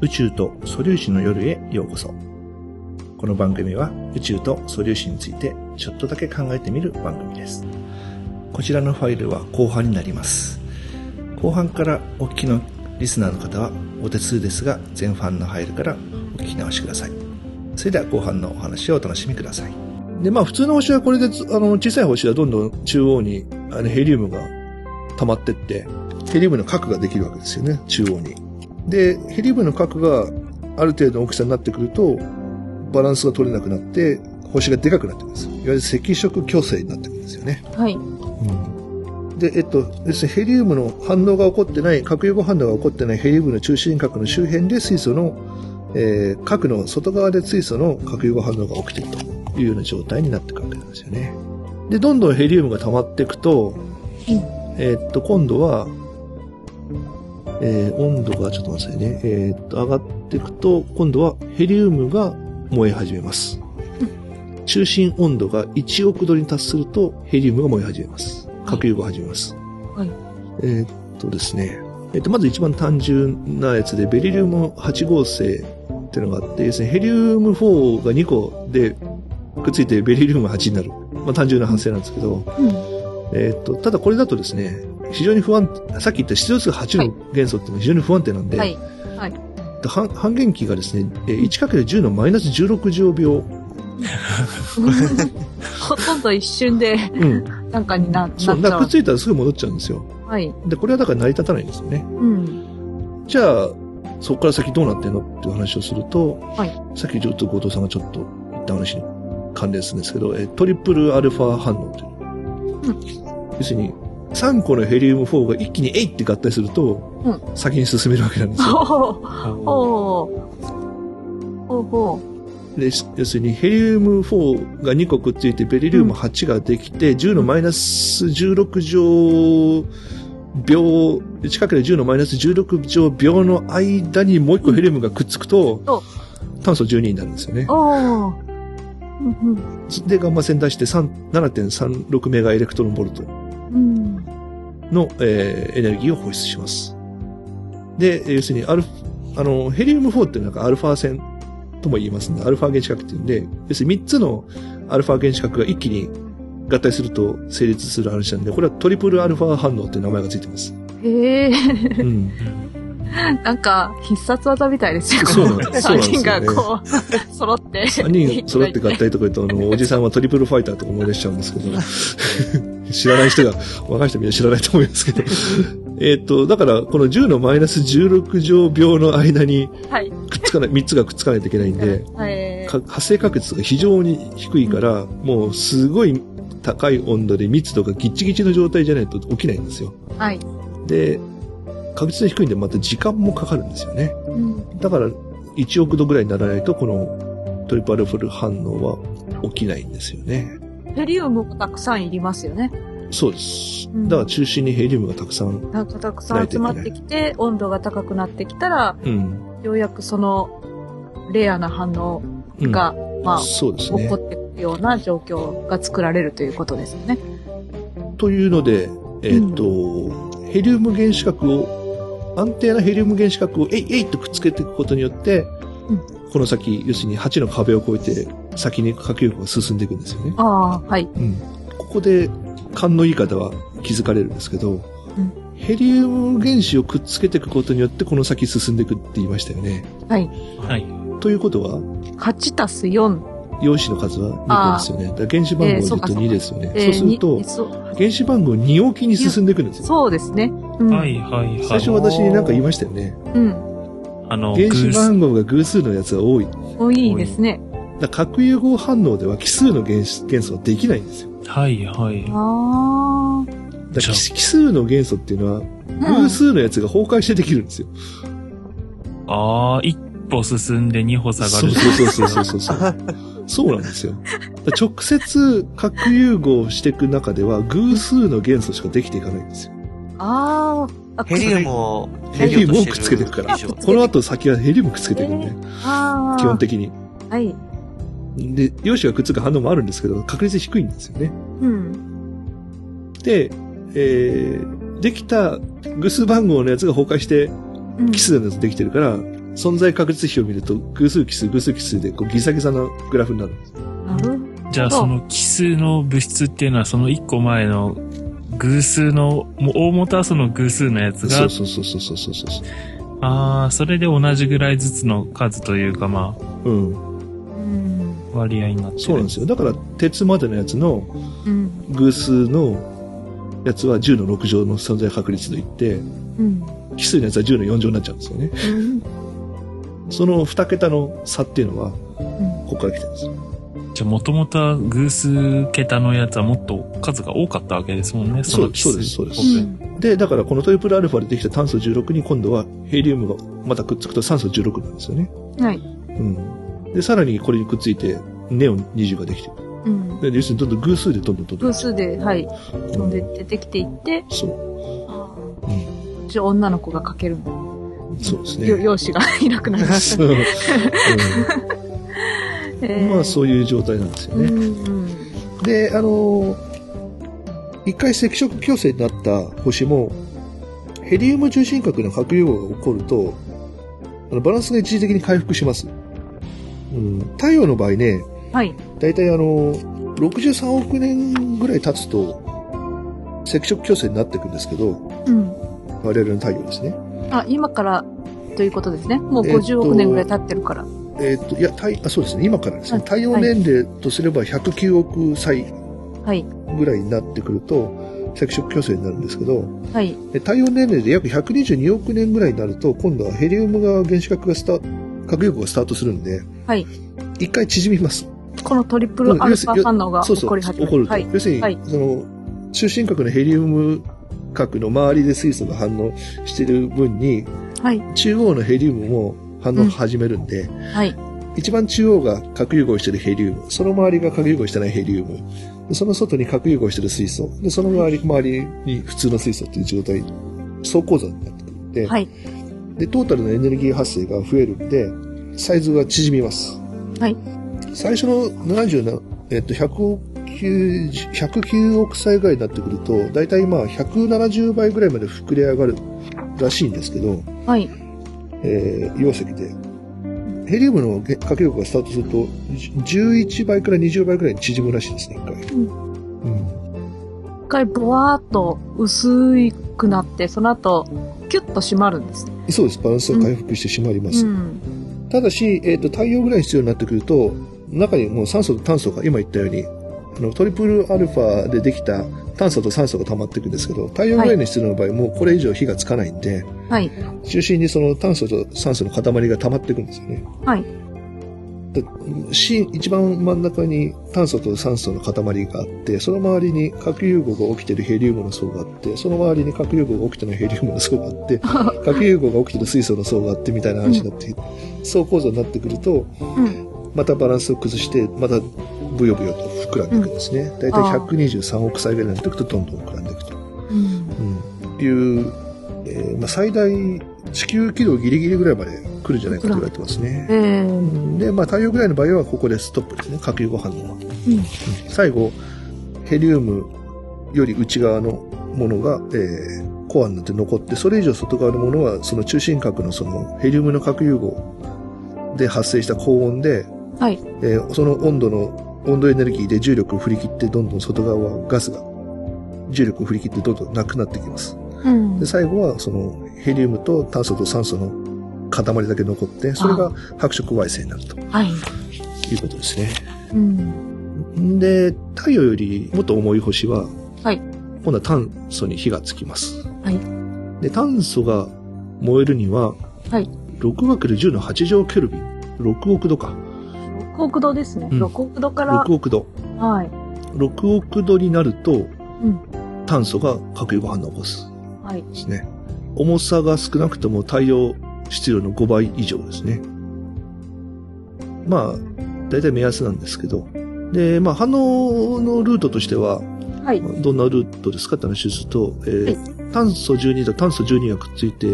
宇宙と素粒子の夜へようこそ。この番組は宇宙と素粒子についてちょっとだけ考えてみる番組です。こちらのファイルは後半になります。後半からお聞きのリスナーの方はお手数ですが、前半のファイルからお聞き直しください。それでは後半のお話をお楽しみください。で、まあ普通の星はこれで、あの、小さい星はどんどん中央にあのヘリウムが溜まってって、ヘリウムの核ができるわけですよね、中央に。で、ヘリウムの核がある程度の大きさになってくると、バランスが取れなくなって、星がでかくなってくるんですよ。いわゆる赤色巨星になってくるんですよね。はい。で、えっと、要するにヘリウムの反応が起こってない、核融合反応が起こってないヘリウムの中心核の周辺で水素の、えー核の外側で水素の核融合反応が起きているというような状態になってくるわけなんですよね。で、どんどんヘリウムが溜まっていくと、えーっと、今度は、えー温度が、ちょっと待ってくださいね。えーっと、上がっていくと、今度はヘリウムが燃え始めます。中心温度が1億度に達すると、ヘリウムが燃え始めます。核融合を始めます。はい。えーっとですね。えーっと、まず一番単純なやつで、ベリリウム8号星っていうのがあって、要するにヘリウム4が2個でくっついてベリリウム8になる。まあ単純な発生なんですけど、うん。えーっと、ただこれだとですね、非常に不安、さっき言った出力数8の元素っていうのは非常に不安定なんで、はい。半半減期がですね、えー 1×10 のマイナス16乗秒。ほとんど一瞬で、うん。なんかにな、なっちそう、だからゃう。くっついたらすぐ戻っちゃうんですよ。はい。で、これはだから成り立たないんですよね。うん。じゃあ、そこから先どうなってんのっていう話をすると、はいさっきちょっと後藤さんがちょっと言った話に関連するんですけど、えートリプルアルファ反応という。要するに、3個のヘリウム4が一気にえいって合体すると、うん先に進めるわけなんですよ。ほう。ほう。ほうほで要するにヘリウム4が2個くっついてベリリウム8ができて、10のマイナス16乗秒、1×10 のマイナス16乗秒の間にもう1個ヘリウムがくっつくと、お炭素12になるんですよねで、ガンマ線出して3 7.36メガエレクトロンボルトうん。の、えーエネルギーを放出します。で、要するにアルフ、あの、ヘリウム4ってなんかアルファ線とも言いますんで、アルファ原子核っていうんで、要するに3つのアルファ原子核が一気に合体すると成立する話なんで、これはトリプルアルファ反応っていう名前がついてます。へえ。うん。なんか、必殺技みたいですよね。そうなんですそうなんですよね三人がこう、揃って。3人揃って合体とか言うと、あの、おじさんはトリプルファイターとか思い出しちゃうんですけど、知らない人が、若い人みんな知らないと思いますけど。えっと、だから、この10のマイナス16乗秒の間にはい。くっつかない、3つがくっつかないといけないんで、はい。か発生確率が非常に低いから、もうすごい高い温度で密度がギッチギチの状態じゃないと起きないんですよ。はい。で、確率が低いんでまた時間もかかるんですよね。うん。だから1億度ぐらいにならないとこのトリプルアルファ反応は起きないんですよね。ヘリウムもたくさんいりますよね。そうです。うんだから中心にヘリウムがたくさん、なんかたくさん集まってきて、温度が高くなってきたら、うん。ようやくその、レアな反応うんが、まあ、そうですね起こ。ってくるような状況が作られるということですよね。というので、えっ、と、ヘリウム原子核を、安定なヘリウム原子核をえいえいとくっつけていくことによって、うんこの先、要するに8の壁を越えて、先に核融合が進んでいくんですよね。ああ、はい。うん。ここで、勘のいい方は気づかれるんですけど、んヘリウム原子をくっつけていくことによって、この先進んでいくって言いましたよね。はい。はい。ということは、8たす4。陽子の数は2個ですよね。原子番号で言うと2ですよね。そうすると原子番号2置きに進んでいくんですよ。そうですね。うん。はい、はい、はい。最初私なんか言いましたよね。うん。あの、原子番号が偶数のやつが多い。多いですね。ら核融合反応では奇数の原子元素はできないんですよ。はい、はい。ああ。だからじゃあ奇奇数の元素っていうのは、偶数のやつが崩壊してできるんですよ。ああ、一歩進んで二歩下がる。そうそうそうそうそうそう。そうなんですよ。直接核融合していく中では偶数の元素しかできていかないんですよ。ああ。ヘリウムを、ヘリウムをくっつけていくから。この後先はヘリウムくっつけていくんで。基本的に。はい。で、陽子がくっつく反応もあるんですけど、確率低いんですよね。うん。で、えー、できた偶数番号のやつが崩壊してうん奇数のやつできてるから、存在確率比を見ると、偶数奇数、偶数奇数で、こう、ギザギザのグラフになるんです。なるじゃあその奇数の物質っていうのはその一個前の偶数の、もう大元はその偶数のやつがそう、そうそうそうそうそうそう。ああ、それで同じぐらいずつの数というかまうん。うん。あ割合になってる。そうなんですよ。だから、鉄までのやつのうん。偶数のやつは10の6乗の存在確率といって、うん。奇数のやつは10の4乗になっちゃうんですよね。うん。その2桁の差っていうのは、うんここから来てるんですよ。じゃあもともとは偶数桁のやつはもっと数が多かったわけですもんね。そうの奇数そうですそうです僕で、だからこのトリプルアルファでできた炭素16に今度はヘリウムがまたくっつくと酸素16なんですよね。はい。うん。で、さらにこれにくっついてネオン20ができてくる。うん。で、要するにどんどん偶数でどんどんどんどん。偶数で、はい。飛んで出てきていって、そう。あうん。ーうち女の子が書ける。そうですね。よ容姿がいなくなりましそうた。うん、まあそういう状態なんですようね。ん。で、あのー一回赤色強制になった星も、ヘリウム中心核の核融合が起こると、あのバランスが一時的に回復します。うん、太陽の場合ね、はい。だいたいあの、63億年ぐらい経つと、赤色強制になっていくんですけど、うん。我々の太陽ですね。あ、今からということですね。もうえーっと50億年ぐらい経ってるから。えーっと、いや、太あそうですね、今からですね、はい太陽年齢とすれば109億歳はい。ぐらいになってくると、赤色巨星になるんですけど、はい。で太陽年齢で約122億年ぐらいになると、今度はヘリウムが原子核がスタ核融合がスタートするんで、はい。一回縮みます。このトリプルアルファ反応が起こり始めると。はい。要するに、はいその、中心核のヘリウム核の周りで水素が反応してる分に、はい。中央のヘリウムも反応を始めるんで、はい。一番中央が核融合してるヘリウム、その周りが核融合してないヘリウム、でその外に核融合してる水素、で、その周り、周りに普通の水素っていう状態、層構造になってくるんで、はい。で、トータルのエネルギー発生が増えるんで、サイズが縮みます。はい。最初の70な、えっと、109 109億歳ぐらいになってくると、だいたいまあ170倍ぐらいまで膨れ上がるらしいんですけど、はい。えー、溶石で。ヘリウムの核融合がスタートすると、11倍から20倍ぐらいに縮むらしいですね、一回。うんうん。一回ボワーっと薄くなって、その後、キュッと締まるんです。そうです。バランスが回復してしまいます。うん。ただし、えっ、と、太陽ぐらい必要になってくると、中にもう酸素と炭素が、今言ったように、あの、トリプルアルファでできた炭素と酸素が溜まっていくんですけど、太陽ぐらいの質量の場合、もうこれ以上火がつかないんで、はい。中心にその炭素と酸素の塊が溜まっていくんですよね。はい。一番真ん中に炭素と酸素の塊があって、その周りに核融合が起きてるヘリウムの層があって、その周りに核融合が起きてないヘリウムの層があって、核融合が起きてる水素の層があってみたいな話になって、層構造になってくると、うん。またバランスを崩して、またブヨブヨと膨らんでいくんですね。だいたいあー123億歳ぐらいになっていくとどんどん膨らんでいくと。うん。うん、いう、えーまあ、最大地球軌道ギリギリぐらいまで来るんじゃないかと言われてますね。えー。で、まあ、太陽ぐらいの場合はここでストップですね。核融合反応は。うん。最後、ヘリウムより内側のものが、えーコアになって残って、それ以上外側のものは、その中心核のそのヘリウムの核融合で発生した高温で、はい。えーその温度の、温度エネルギーで重力を振り切って、どんどん外側はガスが、重力を振り切ってどんどんなくなってきます。うんで、。最後はそのヘリウムと炭素と酸素の塊だけ残って、それが白色矮星になるとはい。いうことですね。うん。で、太陽よりもっと重い星は、はい今度は炭素に火がつきます。はい。で、炭素が燃えるには、はい。6×10 の8乗ケルビン。6億度か。6億度ですね。うん6億度から、6億度。はい。6億度になると、うん。炭素が核融合反応を起こす。はい。ですね。重さが少なくとも太陽質量の5倍以上ですね。まあ、大体目安なんですけど。で、まあ、反応のルートとしては、はい。どんなルートですかって話すると、えー炭素12と炭素12がくっついて、え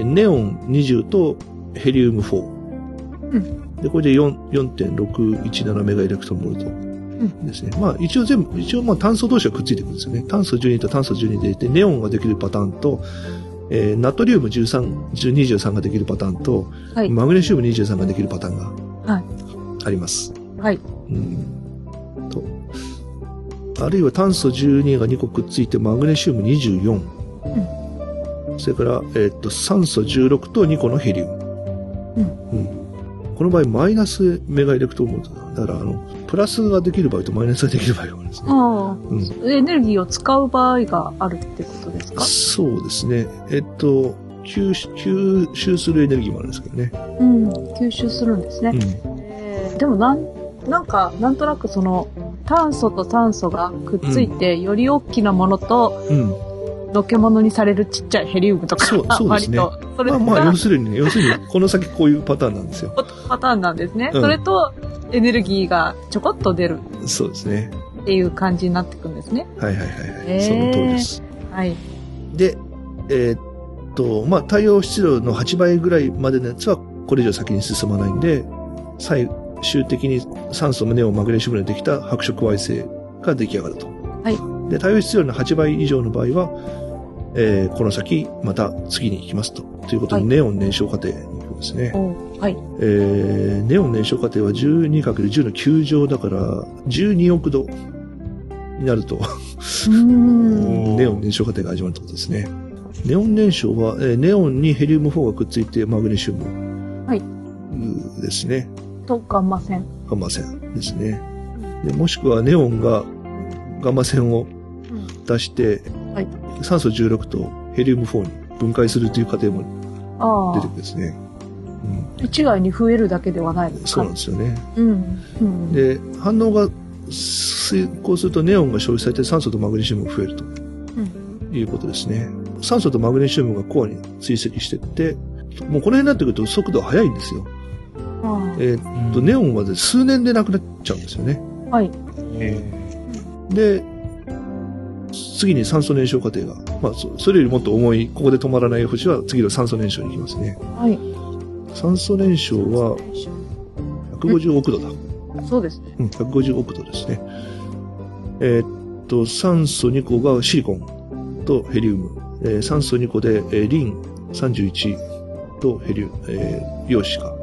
ーネオン20とヘリウム4。んで、これで4 4.617メガエレクトンボルトですね。まあ、一応全部、一応まあ炭素同士がくっついてくるんですよね。炭素12と炭素12でいて、ネオンができるパターンと、ええーナトリウム13、23ができるパターンと、はい。マグネシウム23ができるパターンがはいあります。はい。うんとあるいは炭素12が2個くっついてマグネシウム24。それから、えーっと、酸素16と2個のヘリウム。うんこの場合、マイナスメガエレクトロンだから、あの、プラスができる場合とマイナスができる場合があるんですね。ああ、うんエネルギーを使う場合があるってことですか？そうですね。えっと、吸収吸収するエネルギーもあるんですけどね。うん。吸収するんですね。うん。えーでもなん、なんか、なんとなくその、炭素と炭素がくっついて、より大きなものと、うん。のけものにされるちっちゃいヘリウムとか、そうそうですね割と、それがまあまあ、要するにね、要するに、この先こういうパターンなんですよ。パターンなんですね。うんそれと、エネルギーがちょこっと出るそうですね。っていう感じになってくんですね。はいはいはいはい。へーその通りです。はい。で、えーっと、まあ、太陽質量の8倍ぐらいまでのやつは、これ以上先に進まないんで、最終的に酸素、ネオン、マグネシウムでできた白色矮星が出来上がると。はい。で、太陽質量の8倍以上の場合は、えーこの先、また次に行きますと。ということで、はいネオン燃焼過程に行くんですね。おはい。えーネオン燃焼過程は 12×10 の9乗だから、12億度になると。ネオン燃焼過程が始まるってことですね。ネオン燃焼は、えーネオンにヘリウム4がくっついてマグネシウム。はいですね。と、ガンマ線。ガンマ線ですね。でもしくはネオンがガンマ線をうん。出して、はい酸素16とヘリウム4に分解するという過程も出てく。るんですね。うん、一概に増えるだけではないですかそうなんですよね。うん。うん。で、反応が遂行するとネオンが消費されて酸素とマグネシウムが増えるとうん。いうことですね。酸素とマグネシウムがコアに追跡していって、もうこの辺になってくると速度は速いんですよ。あえーっと、ネオンはね数年でなくなっちゃうんですよね。あはい。で、次に酸素燃焼過程が、まあ、そそれよりもっと重い、ここで止まらない星は次の酸素燃焼に行きますね。はい。酸素燃焼は150億度だ。そうですね。うん、150億度ですね。えーっと、酸素2個がシリコンとヘリウム。えー酸素2個で、えーリン31とヘリウム、えー陽子か。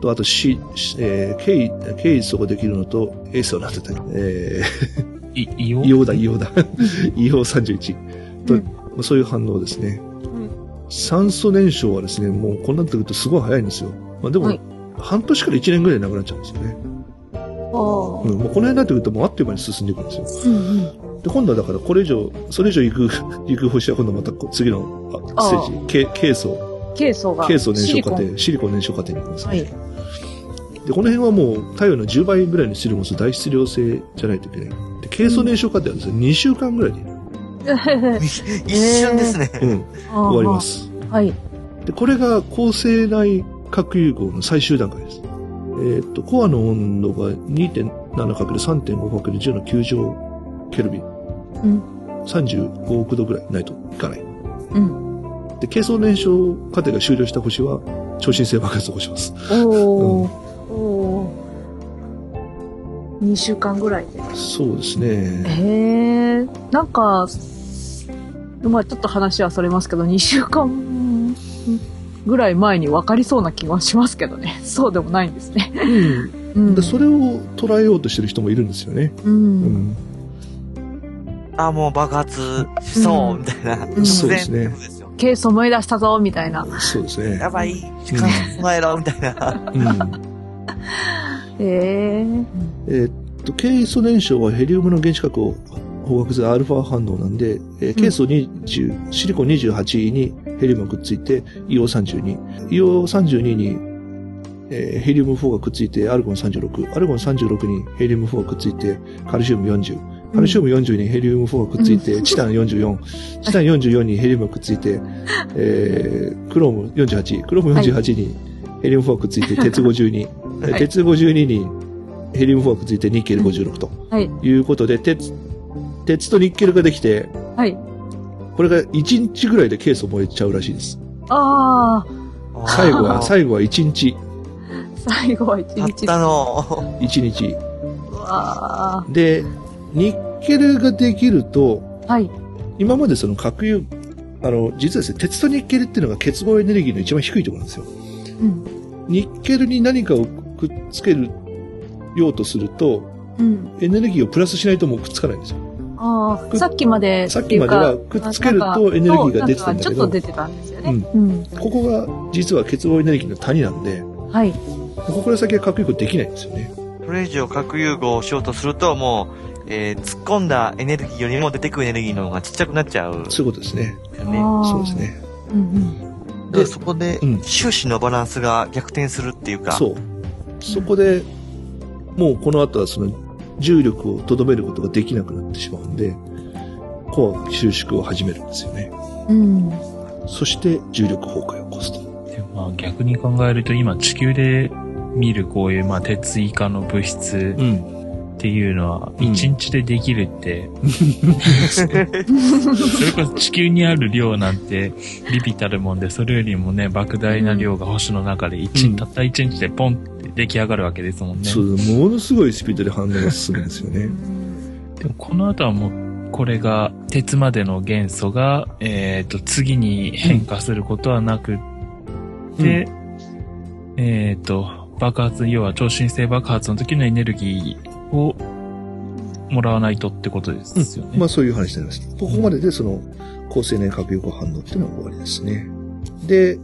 と、あと、シ、えー、ケイ、ケイ素ができるのと、エースをなってたり、えい、い硫黄だ、硫黄だ。硫黄31と、うん まあそういう反応ですね。うん。酸素燃焼はですね、もうこうなってくるとすごい早いんですよ。まあでも、はい半年から1年ぐらいでなくなっちゃうんですよね。うん、もうこの辺になってくるともうあっという間に進んでいくんですよ。うんうん。で、今度はだからこれ以上、それ以上行く、行く星は今度またこ次のあステージ、ケケイ素、ケイ素が。ケイ素燃焼過程、シリコン燃焼過程に行きますね。はい。で、この辺はもう太陽の10倍ぐらいの質量を持つ大質量性じゃないといけない。で、ケイ素燃焼過程はですね、2週間ぐらいで、一瞬ですね。うん、終わりま。す。はい。で、これが高星内核融合の最終段階です。えーっと、コアの温度が 2.7×3.5×10 の9乗ケルビン。うん。35億度ぐらいないといかない。うん。で、軽層燃焼過程が終了した星は、超新星爆発を起こします。おー。おー。2週間ぐらいで。そうですへね。え。なんか、まあちょっと話はそれますけど、2週間ぐらい前に分かりそうな気がしますけどね。そうでもないんですね。うん。うん。で、それを捉えようとしてる人もいるんですよね。う。うんん。あ、もう爆発しそう、みたいな。うんそうですねケース思い出したぞ、みたいな。そうですね。やばい、時間備えろ、みたいな。うん。へえ。えーっと、軽素燃焼はヘリウムの原子核を放学するアルファ反応なんで、えー軽素20、シリコン28にヘリウムがくっついて、硫黄32。硫黄32に、えーヘリウム4がくっついて、アルゴン36。アルゴン36にヘリウム4がくっついて、カルシウム40。カルシウム40にヘリウム4がくっついて、チタン44。チタン44にヘリウムがくっついて、えークローム48。クローム48にヘリウム4がくっついて、鉄52。はい鉄52にヘリウム4がくっついてニッケル56とはい。いうことで、鉄、鉄とニッケルができて、はい。これが1日ぐらいでケースを燃えちゃうらしいです。ああ、最後は、最後は1日、最後は一たっ日。たの。1日。うわで、ニッケルができると、ーはい。今までその核融あの、実はですね、鉄とニッケルっていうのが結合エネルギーの一番低いところなんですよ。うん。ニッケルに何かをくっつけるようとすると、うん。エネルギーをプラスしないともうくっつかないんですよ。くああ、さっきまでさっきまではくっつけるとエネルギーが出てたんだけどちょっと出てたんですよね。ううん。ここが実は結合エネルギーの谷なんで、はい。ここから先は核融合できないんですよね。それ以上核融合をしようとすると、もう、えー突っ込んだエネルギーよりも出てくるエネルギーの方がちっちゃくなっちゃう。そういうことですね。そうです。ね。うんうん。で、そこでうん、収支のバランスが逆転するっていうか。そう。そこで、もうこの後はその重力をとどめることができなくなってしまうんで、コアが収縮を始めるんですよね。うん。そして重力崩壊を起こすと。でまあ逆に考えると今地球で見るこういうまあ鉄以下の物質うん。っていうのはうん一日でできるって、それこそ地球にある量なんてビビたるもんで、それよりもね、莫大な量が星の中で一、うんたった一日でポンって出来上がるわけですもんね。そう、ものすごいスピードで反応が進むんですよね。でもこの後はもう、これが、鉄までの元素が、えっ、と、次に変化することはなくって、えっ、と、爆発、要は超新星爆発の時のエネルギーをもらわないとってことですよね。まあそういう話になります。ここまででその高青年核融合反応っていうのは終わりですね。で、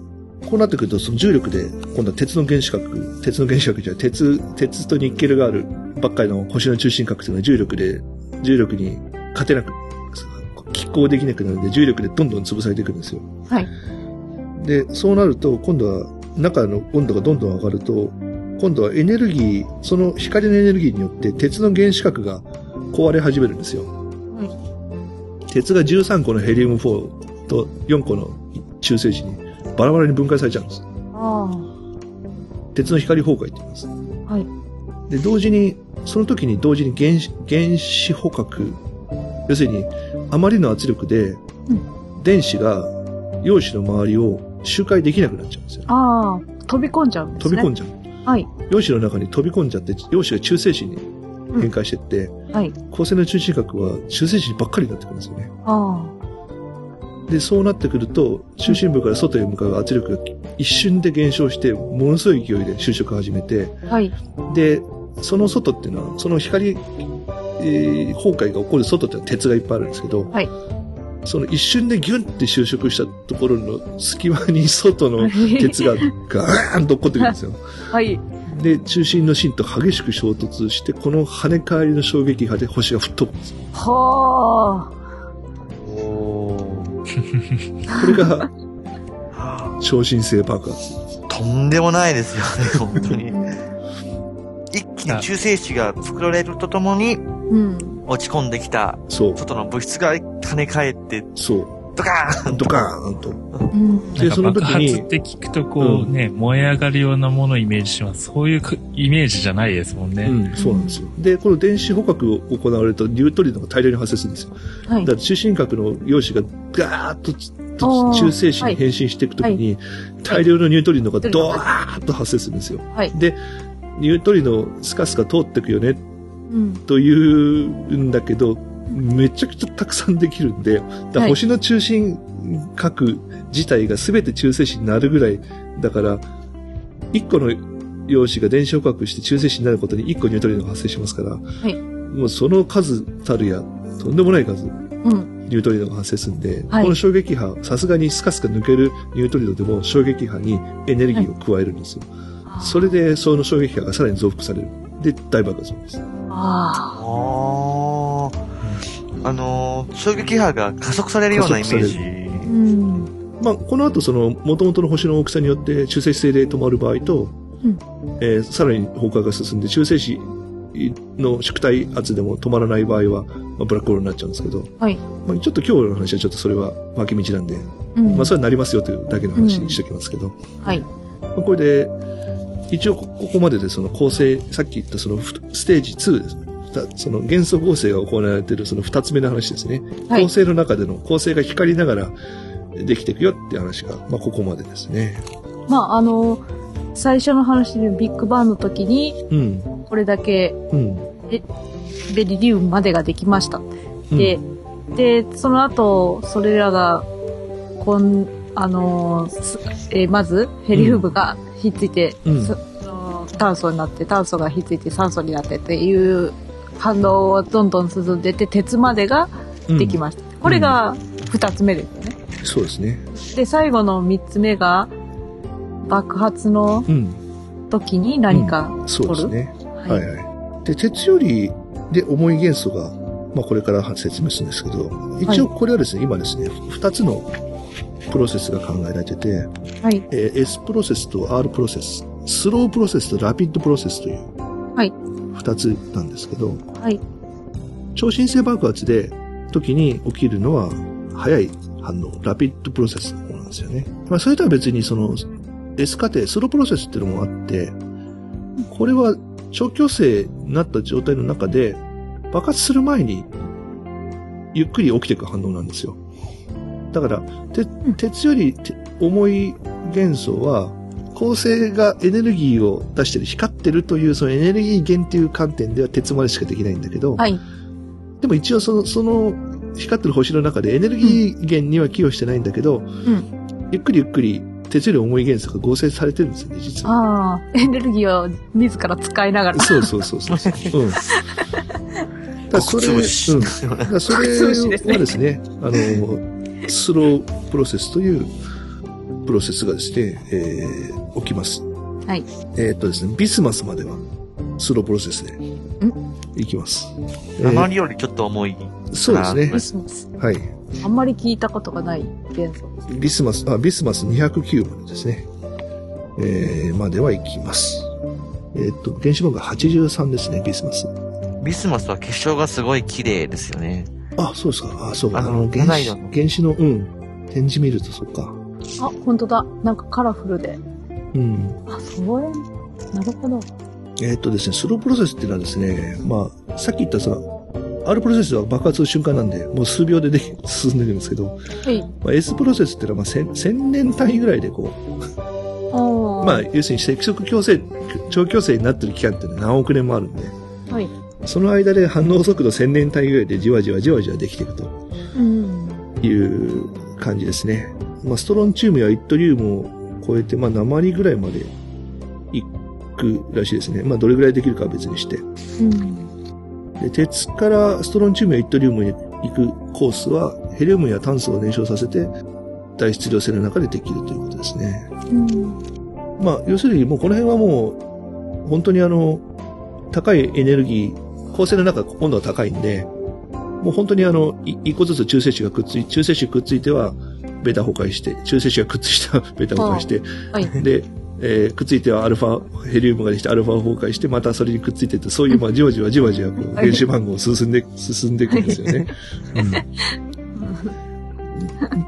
こうなってくると、その重力で、今度は鉄の原子核、鉄の原子核じゃない鉄、鉄とニッケルがあるばっかりの星の中心核というのは重力で、重力に勝てなく、拮抗できなくなるんで、重力でどんどん潰されていくんですよ。はい。で、そうなると、今度は中の温度がどんどん上がると、今度はエネルギー、その光のエネルギーによって鉄の原子核が壊れ始めるんですよ。鉄が13個のヘリウム4と4個の中性子にバラバラに分解されちゃうんです。あ鉄の光崩壊って言います。あ。はい。で、同時に、その時に同時に原子、原子捕獲、要するに、あまりの圧力で、電子が陽子の周りを周回できなくなっちゃうんですよ。ああ、飛び込んじゃうんですね。飛び込んじゃう。はい。陽子の中に飛び込んじゃって、陽子が中性子に変化してって、はい。光線の中心核は中性子ばっかりになってくるんですよね。あで、そうなってくると、中心部から外へ向かう圧力が一瞬で減少して、ものすごい勢いで収縮を始めて、あ。はい。で、その外っていうのは、その光、えー崩壊が起こる外っていうのは鉄がいっぱいあるんですけど、はいその一瞬でギュンって収縮したところの隙間に外の鉄がガーンと落っこってくるんですよ。はい。で、中心の芯と激しく衝突して、この跳ね返りの衝撃波で星が吹っ飛ぶんですよ。はおーこれが、超新星爆発。とんでもないですよね、本当あ。に。一気に中性子が作られるとともに、うん。落ち込んできた外の物質が跳ね返って、そう、ドカーンドカーンと。うん。でその時に爆発って聞くとこうね、燃え上がるようなものをイメージします。そういうかイメージじゃないですもんね。うん、そうなんですよ。で、この電子捕獲を行われると、ニュートリノが大量に発生するんですよ。はいだか。ら中心核の陽子がガーッと中性子に変身していくときに、大量のニュートリノがドワーッと発生するんですよ。はい。で、ニュートリノスカスカ通ってくよねうん。というんだけど、めちゃくちゃたくさんできるんで、だ星の中心核自体が全て中性子になるぐらい、だから、1個の陽子が電子捕獲して中性子になることに1個ニュートリノが発生しますから、いもうその数たるや、とんでもない数、うん。ニュートリノが発生するんで、はいこの衝撃波、さすがにスカスカ抜けるニュートリノでも衝撃波にエネルギーを加えるんですよ。それで、その衝撃波がさらに増幅される。で、大爆発するんです。ああーあのー衝撃波が加速されるようなイメージ。あ。うん。まあ、この後、その、元々の星の大きさによって中性子星で止まる場合と、うんえーさらに崩壊が進んで、中性子の縮体圧でも止まらない場合は、まあ、ブラックホールになっちゃうんですけど、はい。まあ、ちょっと今日の話はちょっとそれは脇道なんで、うん。まあ、それはなりますよというだけの話にしておきますけど、はい。まあこれで、一応こここまででその構成、さっき言ったそのふステージ2です。ふたその元素合成が行われているその二つ目の話ですね。はい構成の中での構成が光りながらできていくよって話が、まあここまでですね。まあ、あの、最初の話でビッグバンの時に、うん。これだけうん。ベリリウムまでができました。うんで、で、その後、それらがこん、あのえーまず、ヘリウムがひっついて、うん炭素になって、炭素がひっついて酸素になってっていう反応をどんどん進んでって、鉄までがうんできました。これが二つ目ですよね。そうですね。で、最後の三つ目が、爆発のうん。時に何かそうですね。はいはいはい。で、鉄よりで重い元素が、まあこれから説明するんですけど、一応これはですね、今ですね、二つのプロセスが考えられてて、はい。えー S プロセスと R プロセス、スロープロセスとラピッドプロセスという、はい。二つなんですけど、はい。超新星爆発で時に起きるのは早い反応、ラピッドプロセスの方なんですよね。まあそれとは別にその S 過程、スロープロセスっていうのもあって、これは超強制になった状態の中で爆発する前にゆっくり起きていく反応なんですよ。だから、て鉄よりて重い元素は構成がエネルギーを出してる、光ってるというそのエネルギー源っていう観点では鉄までしかできないんだけど、はい。でも一応その、その光ってる星の中でエネルギー源には寄与してないんだけど、んゆっくりゆっくり鉄より重い元素が合成されてるんですよね、実は。ああ、エネルギーを自ら使いながら。そうそうそうそう。うん。だからそれ、うん。だからそれはですね、あの、スロープロセスというプロセスがですね、えー、起きます。はい。えーっとですね、ビスマスまではスロープロセスでいきます。えー鉛よりちょっと重い。そうですねビ。スマス。はい。あんまり聞いたことがない元素です。ビスマス、あ、ビスマス209までですね。えー、までは行きます。えーっと、原子番号が83ですね、ビスマス。ビスマスは結晶がすごい綺麗ですよね。あ、そうですか。あ、そうか。ああのの、原子の、原子の、うん。展示見ると、そっか。あ、本当だ。なんかカラフルで。うん。あ、それ、なるほど。えーっとですね、スロープロセスっていうのはですね、まあ、さっき言ったさ、R プロセスは爆発する瞬間なんで、もう数秒ででき進んでるんですけど、はい。まあ、S プロセスっていうのは、まあ、千、千年単位ぐらいでこあう、あ。まあ、要するに積極強制、超強制になってる期間っていうのは何億年もあるんで、はい。その間で反応速度千年単位ぐらいでじわじわじわじわできていくとうん。いう感じですね。まあ、ストロンチウムやイトリウムを超えて、まあ、鉛ぐらいまでいくらしいですね。まあ、どれぐらいできるかは別にして。うん。で鉄からストロンチウムやイトリウムに行くコースは、ヘリウムや炭素を燃焼させて、大質量性の中でできるということですね。うん。まあ、要するにもうこの辺はもう、本当にあの、高いエネルギー、構成の中温度が高いんで、もう本当にあの、い一個ずつ中性子がくっつい、中性子くっついては、ベータ崩壊して、中性子がくっついた ベータ崩壊して、はい。で、えーくっついてはアルファ、ヘリウムができてアルファ崩壊して、またそれにくっついてって、そういう、まあ、じわじわじわじわ、こう、はい原子番号を進んで、進んでいくんですよね。うん。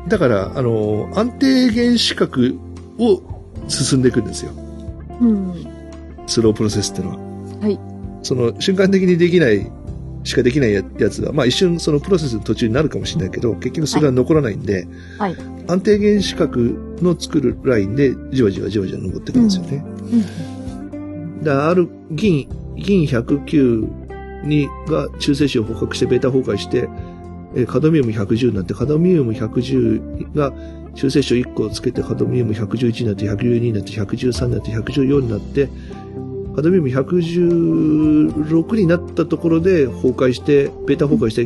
だから、あの、安定原子核を進んでいくんですよ。うん。スロープロセスってのは。はい。その、瞬間的にできない、しかできないややつは、まあ一瞬そのプロセスの途中になるかもしれないけど、結局それは残らないんで、はい。安定原子核の作るラインでじわじわじわじわ登っていくんですよね。だからある銀、銀109にが中性子を捕獲してベータ崩壊して、えーカドミウム110になって、カドミウム110が中性子を1個つけて、カドミウム111になって、112になって、113になって、114になって、カドミウム116になったところで崩壊して、ベータ崩壊して、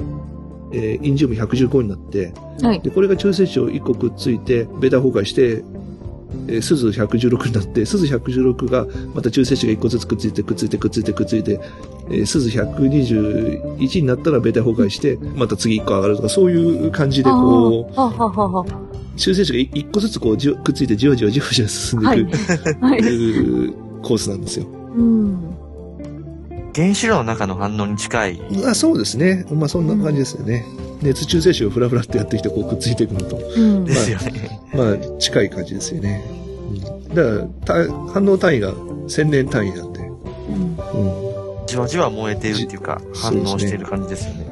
えーインジウム115になって、はい。で、これが中性子を1個くっついて、ベータ崩壊して、えー、鈴116になって、鈴116がまた中性子が1個ずつくっついて、くっついて、くっついて、くっついて、えー、鈴121になったらベータ崩壊して、また次1個上がるとか、そういう感じでこう。中性子が1個ずつこうじわくっついてじわじわじわじわ進んではいいく、。はい。い うコースなんですよ。うん。原子炉の中の反応に近い。あそうですね。まあそんな感じですよね。熱中性子をフラフラってやってきてこうくっついていくのと。うんで。すよね。まあ、近い感じですよね。うん、だから、た反応単位が千年単位なんで。うんうん。じわじわ燃えてるっていうか、じ反応してる感じですよね。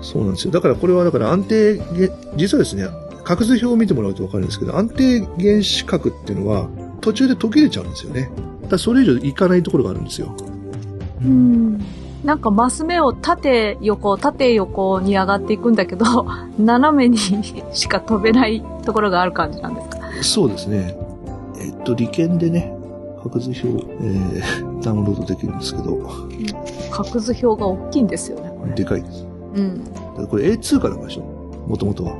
そうなんですよ。だからこれは、だから安定げ、実はですね、角図表を見てもらうとわかるんですけど、安定原子核っていうのは、途中で途切れちゃうんですよね。だそれ以上いかないところがあるんですよ。うん。なんかマス目を縦横、縦横に上がっていくんだけど、斜めにしか飛べないところがある感じなんですか？そうですね。えっと、利権でね、白図表、えー、ダウンロードできるんですけど、角図表が大きいんですよね、これ。でかいです。うん。だこれ A2 かなんかでしょ？もともとは。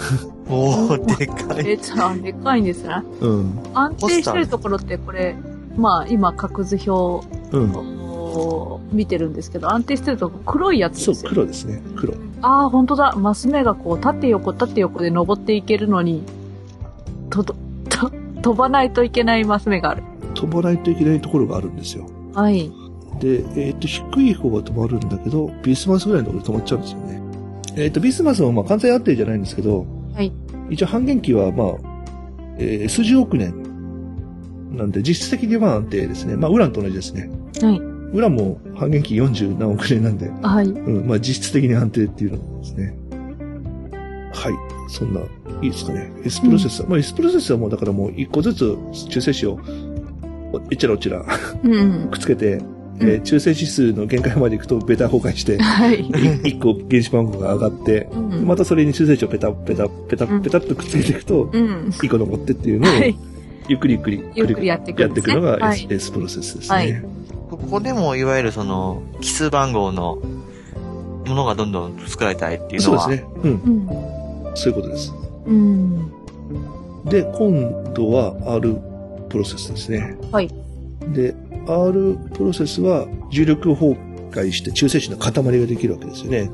おー、でかい。え、じゃあ、でかいんですね。うん。安定してるところってこれ、まあ今、角図表うん。を見てるんですけど、安定してるとこ黒いやつそうで、すよ。黒ですね。黒。ああ、本当だ。マス目がこう、縦横、縦横で登っていけるのに、とど、と、飛ばないといけないマス目がある。飛ばないといけないところがあるんですよ。はい。で、えっ、と、低い方が止まるんだけど、ビスマスぐらいのところで止まっちゃうんですよね。えっ、と、ビスマスもまあ完全安定じゃないんですけど、はい。一応半減期はまあ、えー数十億年なんで、実質的には安定ですね。まあ、ウランと同じですね。はい。ウランも半減期40何億年なんで、はい。うん、まあ実質的に安定っていうのですね。はい。そんな、いいですかね。S プロセッサー。まあ S プロセッサーもだからもう一個ずつ中性子を、いちらおちらうんうん。くっつけて、えー中性子数の限界まで行くとベタ崩壊して、はい。い一個原子番号が上がって、うんまたそれに中性子をペタペタペタペタっとくっつけていくと、うん。一個残ってっていうのを、はい。ゆっくりゆっくりゆっくりやっていくやっていくのがは S,、い S プロセスですね。はいここでもいわゆるその、奇数番号のものがどんどん作られたいっていうのは。そうですね。うん。うん。そういうことです。うん。で、今度は R プロセスですね。はい。で、R プロセスは重力崩壊して中性子の塊ができるわけですよね。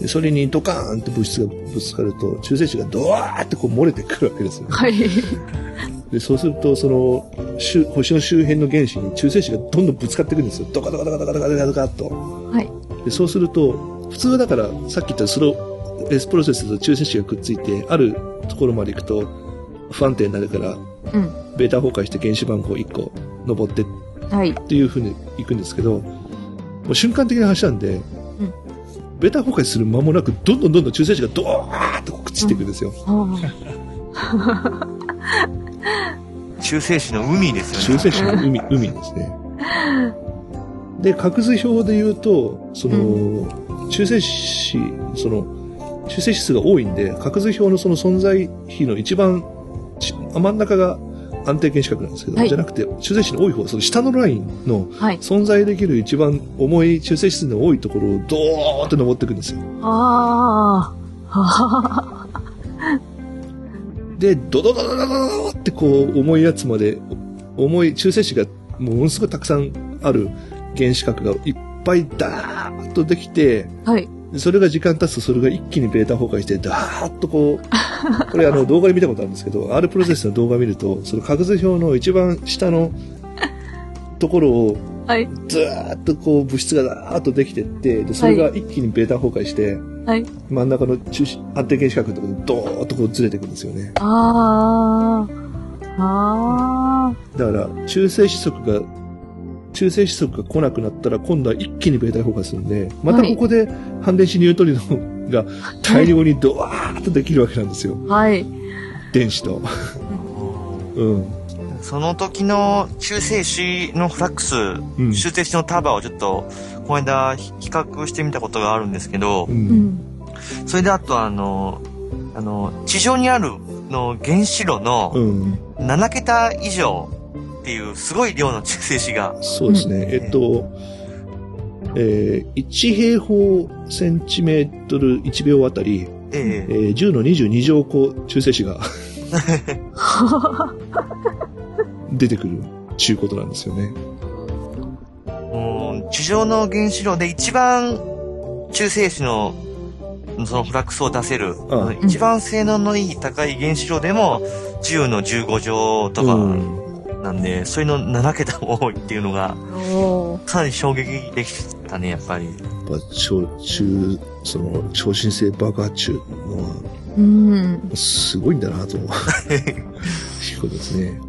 でそれにドカーンって物質がぶつかると、中性子がドワーってこう漏れてくるわけですよね。はい。で、そうすると、その、周星の周辺の原子に中性子がどんどんぶつかっていくんですよ。ドカドカドカドカドカドカドカっと。はい。で、そうすると、普通はだから、さっき言ったスロー、S プロセスと中性子がくっついて、あるところまで行くと、不安定になるから、うん。ベータ崩壊して原子番号1個登ってっはい。ていう風に行くんですけど、もう瞬間的な話なんで、ベータ崩壊する間もなく、どんどんどんどん中性子がドワーッとくっついていくんですよ。あ中性子の海ですよね。中性子の海、海ですね。で、角図表で言うと、その、中性子、その、中性子数が多いんで、角図表のその存在比の一番ち真ん中が安定原子核なんですけど、はいじゃなくて、中性子の多い方、その下のラインの。存在できる一番重い中性子数の多いところをドーッと登っていくんですよ。ああ。はで、ドドドドドドドってこう重いやつまで、重い中性子がものすごいたくさんある原子核がいっぱいダーッとできて、はい。それが時間経つとそれが一気にベータ崩壊して、ダーッとこう、これあの動画で見たことあるんですけど、R プロセスの動画見ると、その角図表の一番下のところをはい。ずーっとこう物質がダーッとできてって、で、それが一気にベータ崩壊して、はい。真ん中の中心、安定原子核のところでドーッとこうずれていくんですよね。ああ。ああ。だから、中性子速が、中性子速が来なくなったら、今度は一気にベータ崩壊するんで、またここで反電子ニュートリノが大量にドワーッとできるわけなんですよ。はい。電子と。うん。その時の中性子のフラックス、うん。中性子の束をちょっと、この間比較してみたことがあるんですけどう、。うんん。それであとあの、あの、地上にあるの原子炉のうん。7桁以上っていうすごい量の中性子が、そうですね。えっと、えー、1平方センチメートル1秒あたり、ええー、10の22乗個中性子が 出てくるちゅうことなんですよね。う地上の原子炉で一番中性子のそのフラックスを出せる、ああ一番性能のいい高い原子炉でも10の15乗とかうん。なんで、それの7桁も多いっていうのが、かなり衝撃でしたね、やっぱり。やっぱ超、中、その、超新星爆発中のは、うん。すごいんだなと、いうことですね。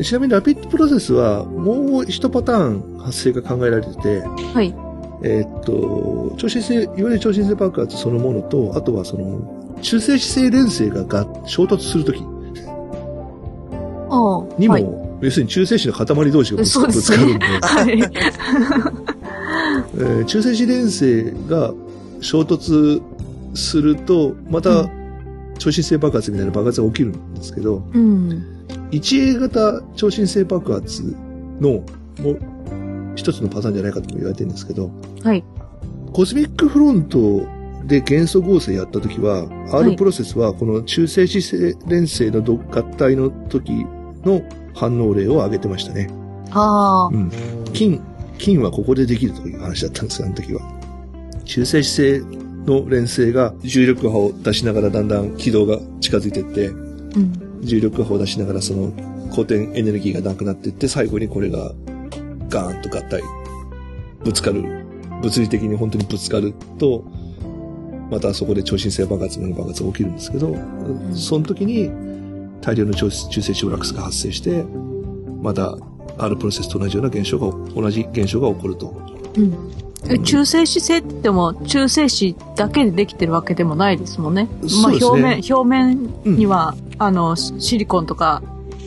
ちなみにラピッドプロセスは、もう一パターン発生が考えられてて、はい。えーっと、超新星、いわゆる超新星爆発そのものと、あとはその、中性子星連星がが衝突するときああ。にも、はい。要するに中性子の塊同士がぶつぶつかるんで、はい。えー中性子連星が衝突すると、まうた超新星爆発みたいな爆発が起きるんですけど、うん。1A 型超新星爆発のもう一つのパターンじゃないかとも言われてるんですけど、はい。コスミックフロントで元素合成やった時は、は R いプロセスはこの中性子連星のど合体の時の反応例を上げてましたね。ああう。ん。金、金はここでできるという話だったんですよ、あの時は。中性子星の連星が重力波を出しながらだんだん軌道が近づいていって、うん。重力波を出しながらその光点エネルギーがなくなっていって、最後にこれがガーンと合体、ぶつかる。物理的に本当にぶつかると、またそこで超新星爆発のような爆発が起きるんですけど、その時に大量の中中性子オラクスが発生して、また R プロセスと同じような現象が、同じ現象が起こると。うん。え中性子星って言っても、中性子だけでできてるわけでもないですもんね。まあそうですね表面、表面には、あの、シシリコンとか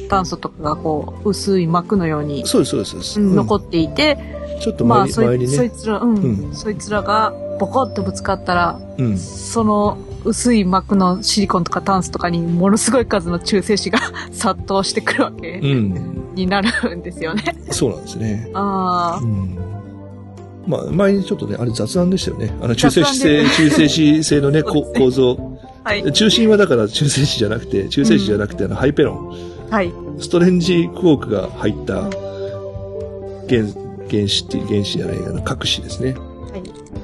炭素とかがこう、薄い膜のように、そうです、そうです残っっていて、ちょっと前に,、まあそい、前にね。そいつら、うん、うんそいつらがボコッとぶつかったら、うん。その薄い膜のシリコンとか炭素とかにものすごい数の中性子が 殺到してくるわけうん。になるんですよね。そうなんですね。ああ、うんまあ、前にちょっとね、あれ雑談でしたよね。あの、中性子性、中性子性のね、ね構造。はい、中心はだから中性子じゃなくて、中性子じゃなくて、あの、ハイペロン。はい、ストレンジクォークが入った原、原子っていう、原子じゃない、あの、核子ですね。は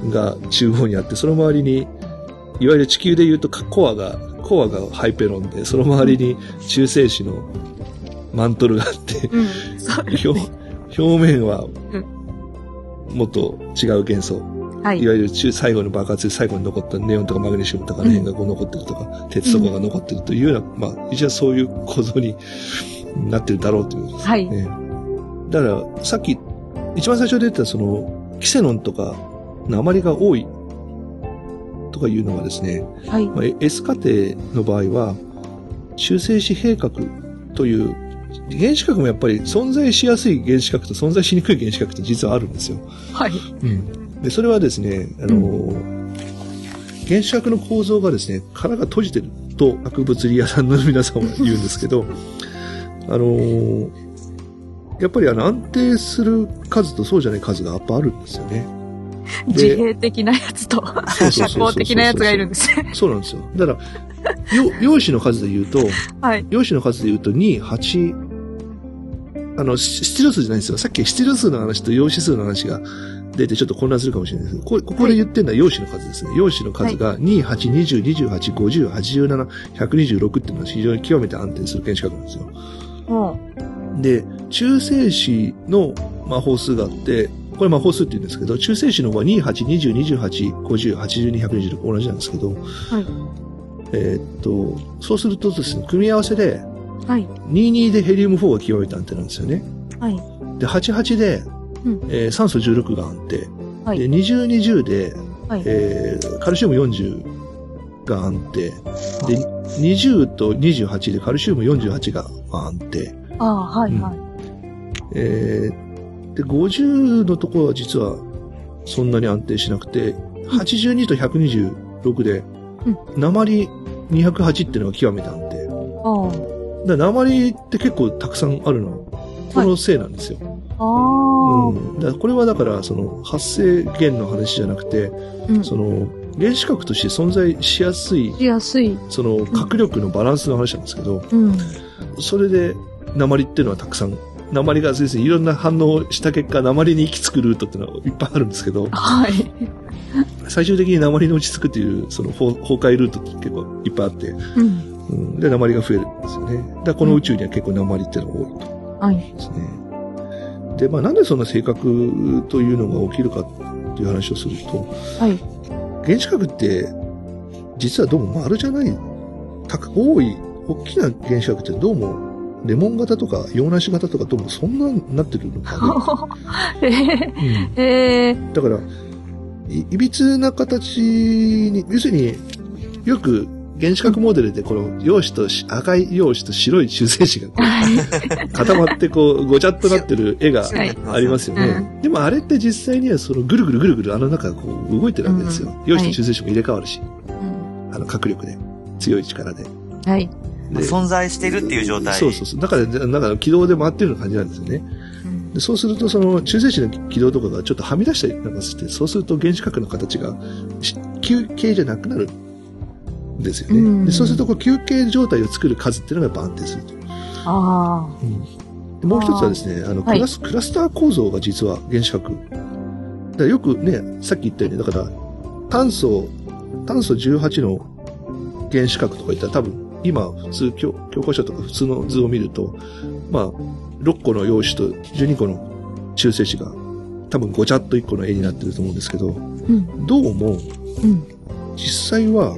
い。が中央にあって、その周りに、いわゆる地球で言うとコアが、コアがハイペロンで、その周りに中性子のマントルがあって、うん、表ね。表面はうんもっと違う元素、はいい。わゆる中最後の爆発で最後に残ったネオンとかマグネシウムとかの辺がこう残ってるとか、鉄とかが残ってるというような、まあ、一応そういう構造になってるだろうということですはい。ね。だから、さっき、一番最初で言ったその、キセノンとか、鉛が多いとかいうのはですね、はい。まあ、S 過程の場合は、中性子閉核という、原子核もやっぱり存在しやすい原子核と存在しにくい原子核と実はあるんですよ。はい。で、それはですね、あの、原子核の構造がですね、殻が閉じてると、核物理屋さんの皆さんは言うんですけど、あの、やっぱりあの安定する数とそうじゃない数がやっぱあるんですよね。自閉的なやつと、社交的なやつがいるんですね。そうなんですよ。だから、よ陽子の数で言うと、はい。陽子の数で言うと2、8、あの、し質量数じゃないんですよ。さっき質量数の話と陽子数の話が出てちょっと混乱するかもしれないですけど、こここで言ってるのは陽子の数ですね。陽子の数が2、8、20、28、50、87、126っていうのは非常に極めて安定する原子核なんですよ。もで、中性子の魔法数があって、これ魔法数って言うんですけど、中性子の方は2、8、20、28、50、82、126同じなんですけど、う、はい。えーっと、そうするとですね、組み合わせで、はい。22でヘリウム4が極めて安定なんですよね。はい。で、88で、うんえー酸素16が安定。で、はい。20、20で、はい。えーカルシウム40が安定。で、20と28でカルシウム48が安定。ああ、はい、はい。えーで、50のところは実はそんなに安定しなくて、82と126で、鉛208っていうのが極めて安定。あだから鉛って結構たくさんあるのは、このせいなんですよ。あ。ああ。うん、だこれはだから、その発生源の話じゃなくて、うん。その原子核として存在しやすい、しやすい。その核力のバランスの話なんですけど、うん。それで鉛っていうのはたくさん、鉛が先生いろんな反応をした結果、鉛に行き着くルートっていうのはいっぱいあるんですけど、はい。最終的に鉛に落ち着くっていう、その崩崩壊ルートって結構いっぱいあって、うん。うん、で、鉛が増えるんですよね。だこの宇宙には結構鉛っていうのが多いと。はい。ですね。で、まあなんでそんな性格というのが起きるかっていう話をすると、はい。原子核って実はどうも丸じゃない、多い、大きな原子核ってどうもレモン型とか洋梨型とかどうもそんなになってるのかえな。ー、えー、だから、いいびつな形に、要するによく原子核モデルでこの陽子とし赤い陽子と白い中性子がこう固まってこうごちゃっとなってる絵がはいありますよね。でもあれって実際にはそのぐるぐるぐるぐるあの中がこう動いてるわけですよ。陽子と中性子も入れ替わるし、うんあの角力で、強い力で。はい。で存在しているっていう状態。そうそうそう。だから、なんか軌道で回ってるような感じなんですよね。でそうすると、その中性子の軌道とかがちょっとはみ出したりなんかして、そうすると原子核の形がし球形じゃなくなるんですよね。うんでそうすると、こう球形状態を作る数っていうのがやっぱ安定すると。あでもう一つはですね、あのクラス、クラスター構造が実は原子核。だよくね、さっき言ったように、だから炭素、炭素18の原子核とか言ったら多分、今普通教、教科書とか普通の図を見ると、まあ、6個の陽子と12個の中性子が多分ごちゃっと1個の絵になってると思うんですけど、あ。うん。どうもうん。実際は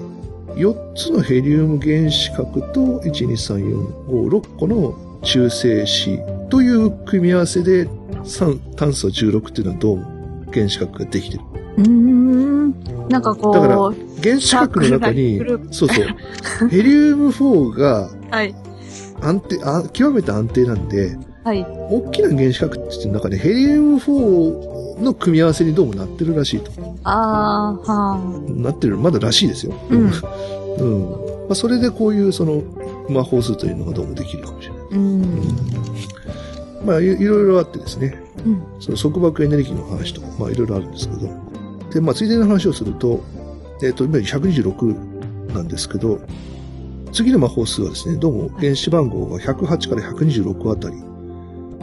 4つのヘリウム原子核と1、2、3、4、5、6個の中性子という組み合わせで酸炭素16っていうのはどうも原子核ができてる。うーん。なんかこう、だから原子核の中にそうそう、ヘリウム4がはい。安定、あ極めて安定なんで、はい。大きな原子核って中でヘリウム4の組み合わせにどうもなってるらしいと。あー、はなってる、まだらしいですよ。うんうん。まあ、それでこういうその魔法数というのがどうもできるかもしれない。ー。うん。まあ、いいろいろあってですね、うん。その束縛エネルギーの話とか、まあ、いろいろあるんですけど、で、まあ、ついでの話をすると、えっ、と、今126なんですけど、次の魔法数はですね、どうも原子番号が108から126あたり、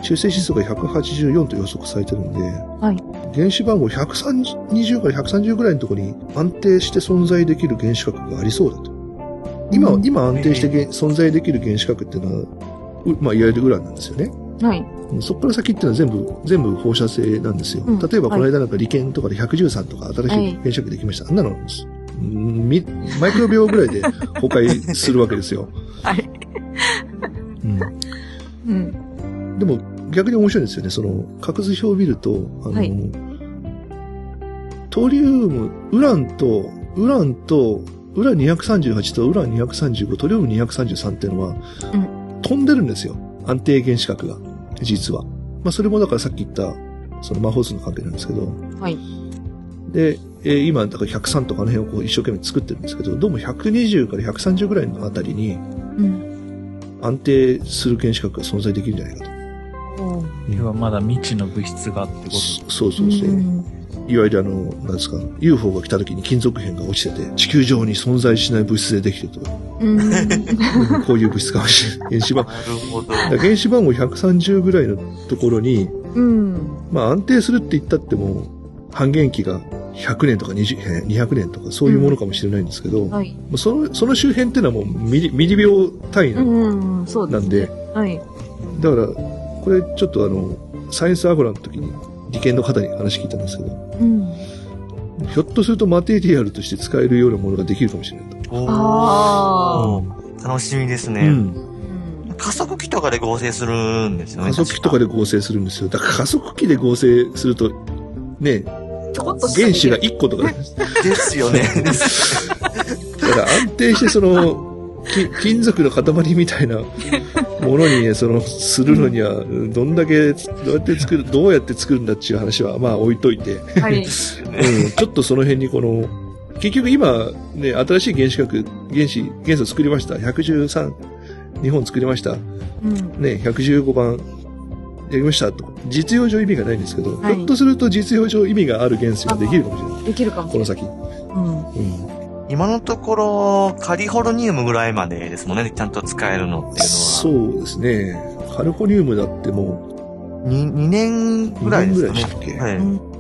中性指数が184と予測されてるんで、はい原子番号120から130ぐらいのところに安定して存在できる原子核がありそうだと。今、うん今安定してげ存在できる原子核っていうのは、うまあ、いわゆるウランなんですよね。はい。そこから先っていうのは全部、全部放射性なんですよ。うん例えばこの間なんか利権とかで113とか新しはいい原子核できました。あんなの、うんみマイクロ秒ぐらいで崩壊するわけですよ。はい。うんうん。でも逆に面白いんですよね。その、核図表を見ると、あの、はいトリウム、ウランと、ウランと、ウラン238とウラン235、トリウム233っていうのは、飛んでるんですよ。安定原子核が。実は。まあそれもだからさっき言った、その魔法数の関係なんですけど、はい。で、えー今、だから103とかあの辺をこう一生懸命作ってるんですけど、どうも120から130ぐらいのあたりにうん。安定する原子核が存在できるんじゃないかと。要はまだ未知の物質がってことそそうそうそう。んいわゆるあの、なんですか、UFO が来た時に金属片が落ちてて、地球上に存在しない物質でできてるとか、うん。う んこういう物質かもしれない。原子番、なるほど。だから原子番号130ぐらいのところに、うん。まあ安定するって言ったっても、半減期が100年とか20えー200年とかそういうものかもしれないんですけど、はい。もうその、その周辺っていうのはもうミリ、ミリ秒単位な,、うん。そうです。なんで、はい。だから、これちょっとあの、サイエンスアゴラの時に理研の方に話聞いたんですけど、うん。ひょっとするとマテリアルとして使えるようなものができるかもしれないと。お楽しみですね。うん。うん。加速器とかで合成するんですよね。加速器とかで合成するんですよ。だから加速器で合成すると、ね、ちょこっと原子が1個とか、ですよね。から安定してその、き金属の塊みたいなものにね、その、するのには、どんだけ、どうやって作る、どうやって作るんだっていう話は、まあ置いといて、はい。うん、ちょっとその辺にこの、結局今、ね、新しい原子核、原子、元素作りました。113、日本作りました。うん。ね、115番やりましたと。実用上意味がないんですけど、はいひょっとすると実用上意味がある原子ができるかもしれない。できるかもしれない。この先。今のところ、カリフォルニウムぐらいまでですもんね、ちゃんと使えるのっていうのは。そうですね。カルフォニウムだってもに2年う、ぐらいですか2ね年ぐらいでしたっけ、はい。うん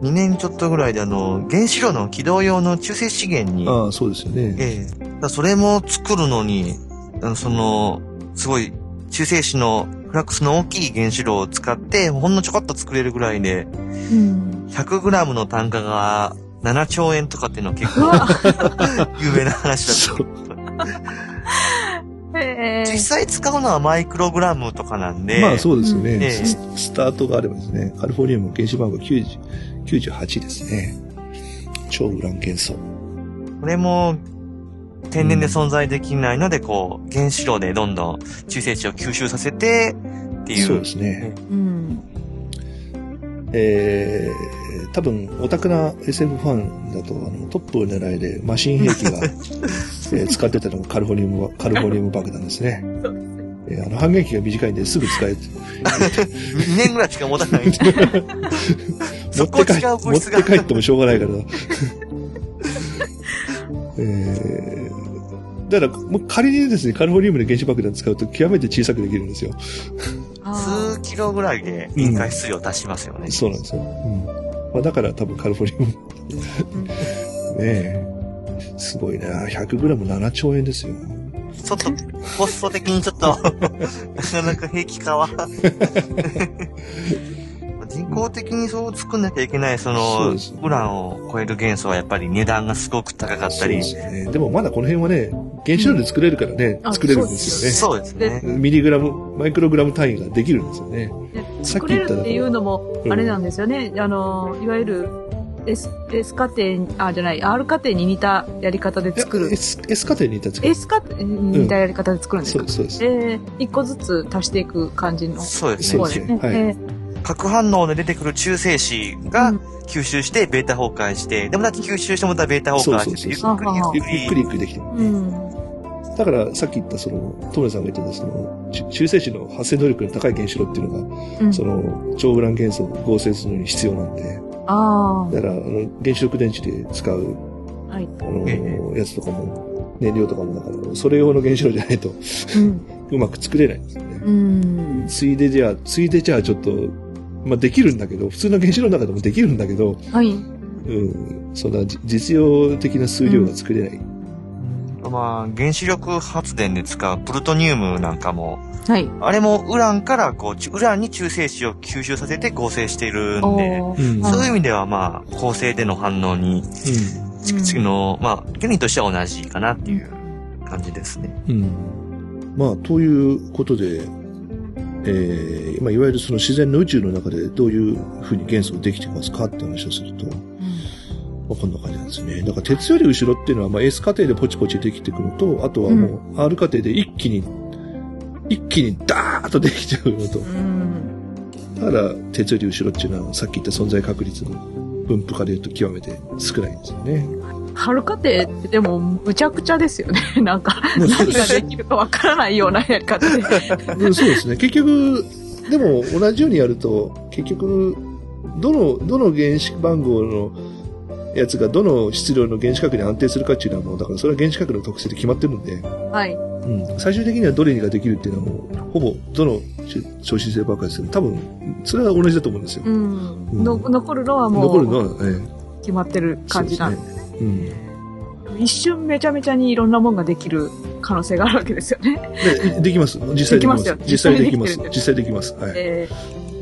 2年ちょっとぐらいであの、原子炉の起動用の中性資源に、ああ、そうですよね。ええ。だからそれも作るのに、あのその、すごい、中性子のフラックスの大きい原子炉を使って、ほんのちょこっと作れるぐらいで、うん。100g の単価が7兆円とかっていうのは結構 有名な話だと。へ実際使うのはマイクログラムとかなんで、まあそうですよね、ス。スタートがあればですね、カルフォニウム原子番号90 98ですね。超ウラン元素。これも、天然で存在できないので、こう、原子炉でどんどん中性子を吸収させて、っていう。そうですね。うん。えー、多分、オタクな SF ファンだと、あの、トップを狙いでマシン兵器が、えー使ってたのがカルフォニウム、カルフォニウム爆弾ですね。えーあの、半減期が短いんですぐ使え、2年ぐらいしか持たない。持 そこて帰持って帰ってもしょうがないから。えー、だから、もう仮にですね、カルフォニウムで原子爆弾使うと極めて小さくできるんですよ。あ数キロぐらいで引火質量を出しますよね。そうなんですよ。うん。まあ、だから多分カルフォニウム。ねえ。すごいな。100g7 兆円ですよ。ちょっと、コスト的にちょっと、なかなか平気かは。人工的にそう作んなきゃいけない、そのウランを超える元素はやっぱり値段がすごく高かったり。そうですよね。でもまだこの辺はね、原子炉で作れるからね、うん作れるんですよそうですね。ね。ミリグラム、マイクログラム単位ができるんですよね。でさっき言った作れるっていうのも、うんあれなんですよね。あの、いわゆる S、S 家庭、あ、じゃない、R 家庭に似たやり方で作る。S, S 家庭にいた作る。S 家庭に似たやり方で作るんですか、そうです、そうです。えー、一個ずつ足していく感じの。そうですねそうで。すねはいえ核反応で出てくる中性子ーがうん吸収してベータ崩壊して、でもだって吸収してまたベータ崩壊して、ゆっくりゆっくりゆっくりゆっくりできてる。うん。だから、さっき言った、その、トムレさんが言ってた、その、中中性子の発生能力の高い原子炉っていうのが、うんその、超ウラン元素を合成するのに必要なんで、あだから、あの、原子力電池で使う、あ、はい。あの、えやつとかも、燃料とかも、だから、それ用の原子炉じゃないと、うん。うまく作れないんですよね。うん。ついでじゃあ、ついでじゃあちょっと、まあ、できるんだけど、普通の原子炉の中でもできるんだけど、はい。うん、そんなじ実用的な数量が作れない。まあ、原子力発電で使うプルトニウムなんかも、はい。あれもウランからこう、ちウランに中性子を吸収させて合成しているんで、そういう意味ではまあ、構成での反応に、う次の、まあ、原理としては同じかなっていう感じですね。ん。うん。まあ、ということで、えー、まあ、いわゆるその自然の宇宙の中でどういうふうに元素ができてますかって話をすると、まあ、こんな感じなんですね。だから鉄より後ろっていうのは、まあ、S 過程でポチポチできてくると、あとはもう R 過程で一気に、一気にダーッとできちゃうのとう。ん。だから、鉄より後ろっていうのは、さっき言った存在確率の分布化で言うと極めて少ないんですよね。春家庭ってでも、むちゃくちゃですよね。なんか、何ができるかわからないようなやり方で。う んそうですね。結局、でも同じようにやると、結局、どの、どの原子番号のやつがどの質量の原子核に安定するかっていうのはもう、だからそれは原子核の特性で決まってるんで、はい。うん、最終的にはどれができるっていうのはもう、ほぼどの超新星爆発でも多分、それは同じだと思うんですよ。うん。の残るのはもう、残るのは、え決まってるえ感じなんそうですね。うん。一瞬めちゃめちゃにいろんなもんができる可能性があるわけですよね。でできます。実際できます。ますよ実際できます実際できます。はい。え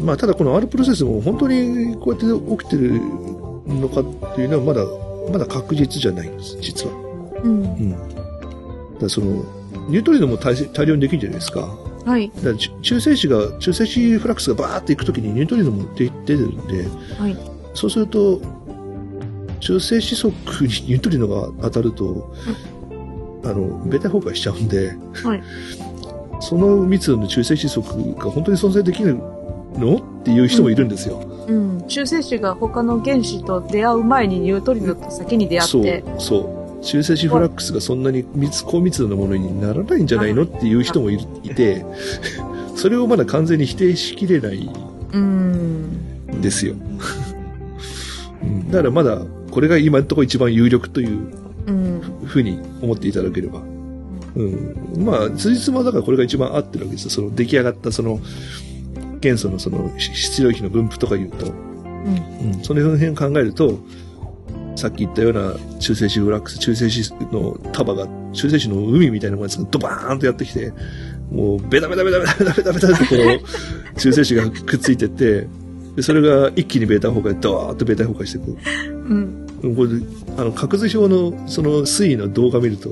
まあ、ただこの R プロセスも本当にこうやって起きてるのかっていうのはまだ、まだ確実じゃないんです、実は。ーうん。うん。だからその、ニュートリノも大大量にできるじゃないですか。はい。だ中性子が、中性子フラックスがバーっていくときにニュートリノも出出てるんで、はい。そうすると、中性子速に ニュートリノが当たると、あの、ベータ崩壊しちゃうんで、はい。その密度の中性子速が本当に存在できるの？っていう人もいるんですよ。うん。中性子が他の原子と出会う前にニュートリノと先に出会そうって、、そう。中性子フラックスがそんなに密、高密度なものにならないんじゃないのっていう人もいいて、それをまだ完全に否定しきれないうん。んですよ。うんだからまだ、これが今のところ一番有力といううん。ふうに思っていただければ。うん。まあ、辻褄はだからこれが一番合ってるわけですよ。その出来上がったその、元素のその質量比の分布とか言うと。うん。うん、その辺を考えると、さっき言ったような中性子フラックス、中性子の束が、中性子の海みたいなものがドバーンとやってきて、もうベタベタベタベタベタベタベタってこう、中性子がくっついてって、でそれが一気にベータ崩壊、ドーッとベータ崩壊していく。うん。うんこれ、あの、角図表のその推移の動画見ると、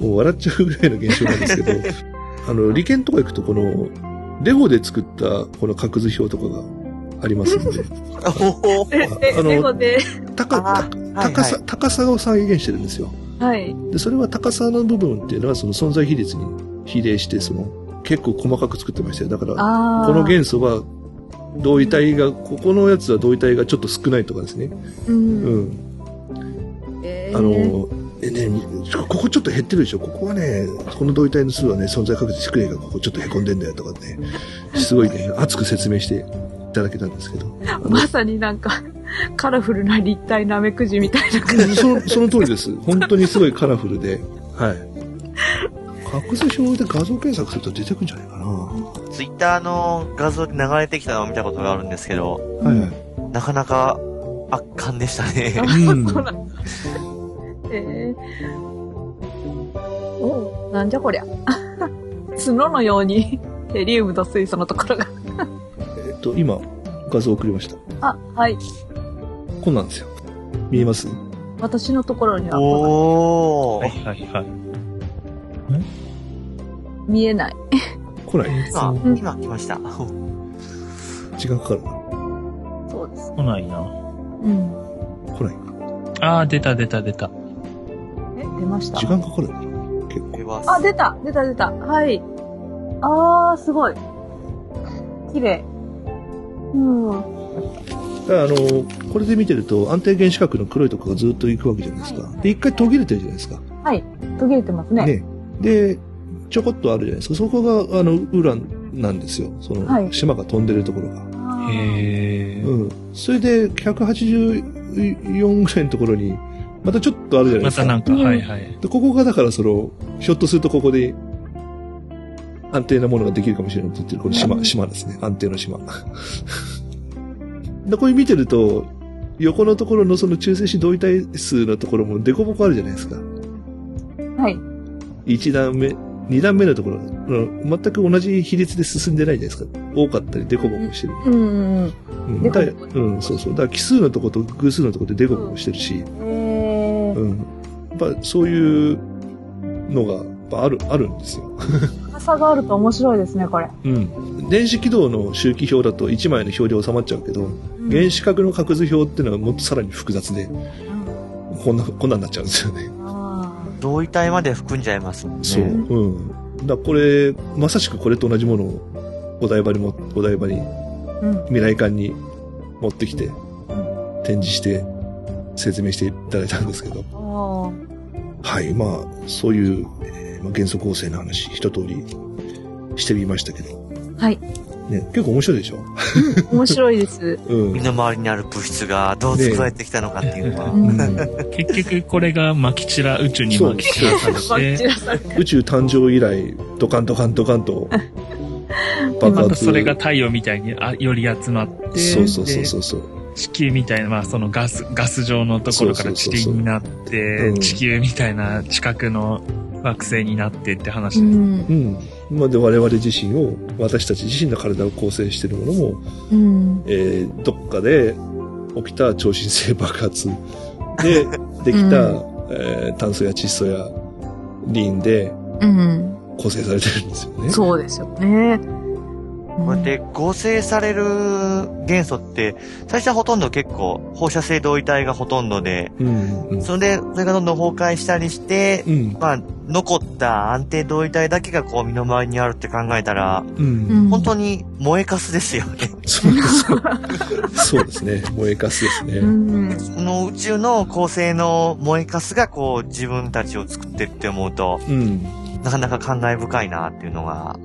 もう笑っちゃうぐらいの現象なんですけど、あの、理研とか行くとこの、レゴで作ったこの角図表とかがありますんで、あのレゴで、高、あ高高さ、高さを再現してるんですよ。はい。で、それは高さの部分っていうのはその存在比率に比例して、その、結構細かく作ってましたよ。だから。この元素は、同位体が、ここのやつは同位体がちょっと少ないとかですね。う。うんん。えーあの、えね、ここちょっと減ってるでしょ？ここはね、この同位体の数はね、存在確率低いから、ここちょっと凹んでんだよとかね、すごいね、熱く説明していただけたんですけど。まさになんか、カラフルな立体なめくじみたいな感じ。その、その通りです。本当にすごいカラフルで、はい。画図表で画像検索すると出てくるんじゃないかな。はツイッターの画像で流れてきたのを見たことがあるんですけど、いはい。なかなか圧巻でしたね。うんそうなんだえー、おうなんじゃこりゃ。角のように、ヘリウムと水素のところが。えっと、今、画像送りました。あ、はい。こんなんですよ。見えます？私のところにはおー。はいはいはい。見えない。来ない？今う、ん今来ました。時間かかる？な。そうです。来ないな。うん。来ない？あー、出た出た出た。え、出ました？時間かかる結構。あ、出た出た出たはい。あー、すごい。綺麗。うん。だからあの、これで見てると安定原子核の黒いとこがずっと行くわけじゃないですか。で、一回途切れてるじゃないですか。はい。途切れてますね。ね。で、ちょこっとあるじゃないですか。そこが、あの、ウランなんですよ。その、はい島が飛んでるところが。へー。うん。それで、184ぐらいのところに、またちょっとあるじゃないでか。ますたなんか、うんはいはい。でここがだからその、ひょっとするとここで、安定なものができるかもしれないって言ってる、この島、うん島ですね。安定の島。で、これ見てると、横のところのその中性子同位体数のところもデコボコあるじゃないですか。はい。1段目、2段目のところ、うん全く同じ比率で進んでないじゃないですか。多かったりデコボコしてる。うんうんうん。そうそう。だから奇数のとこと偶数のとこでデコボコしてるし、えー、うん。やっぱそういうのが、やっぱある、あるんですよ。高さがあると面白いですね、これ。うん。電子軌道の周期表だと1枚の表で収まっちゃうけど、うん原子核の核図表っていうのはもっとさらに複雑で、うんこんな、こんなんなっちゃうんですよね。あ同位体まで含んじゃいますもんね。そう。うん。だからこれ、まさしくこれと同じものをお台場にも、お台場に、ーうん。未来館に持ってきて、展示して、説明していただいたんですけど。あはい。まあ、そういう、えーまあ、元素構成の話、一通りしてみましたけど。ーはい。ね、結構面白いでしょ？面白いです。うん。身の回りにある物質がどう作られてきたのかっていうのは。うんうん結局これが撒き散ら、宇宙に撒き散らされて、宇宙誕生以来、ドカンドカンドカンと爆また発。それが太陽みたいにあより集まって、そうそうそうでそうそう。地球みたいな、まあそのガス、ガス状のところから地球になって地球みたいな近くの惑星になってって話で。うん。うん。まあ、で、我々自身を、私たち自身の体を構成しているものも、うん。えーどっかで起きた超新星爆発で できた、うんえー炭素や窒素やリンでうん。構成されてるんですよね。そうですよね。こうやって合成される元素って、最初はほとんど結構放射性同位体がほとんどで、うん。うん。それで、それがどんどん崩壊したりして、うん。まあ、残った安定同位体だけがこう身の回りにあるって考えたら、うん。うん本当に燃えかすですよね。そうそう。そうですね。燃えかすですね。うん。その宇宙の構成の燃えかすがこう自分たちを作ってるって思うと、うん。なかなか感慨深いなっていうのが、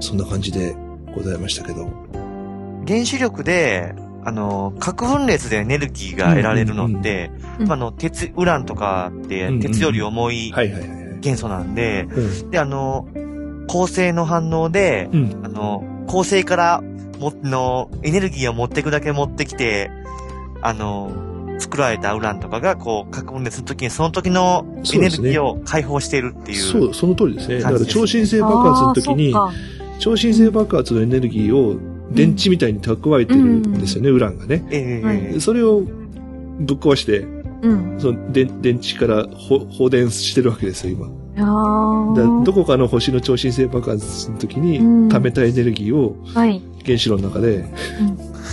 そんな感じでございましたけど。原子力で、あの、核分裂でエネルギーが得られるのって、うんまああの、鉄、ウランとかってうんうん鉄より重いはいはいはいはい。元素なんで、うん。で、あの、構成の反応で、うん。あの、構成から、も、の、エネルギーを持っていくだけ持ってきて、あの、作られたウランとかが、こう、核分裂の時に、その時のエネルギーを解放しているっていう。そう、その通りですね。だから超新星爆発の時に、超新星爆発のエネルギーを電池みたいに蓄えてるんですよね、ウランがね。ええはいそれをぶっ壊して、そうん。その電電池からほ放電してるわけですよ、今。だどこかの星の超新星爆発の時にうん溜めたエネルギーをはい。原子炉の中で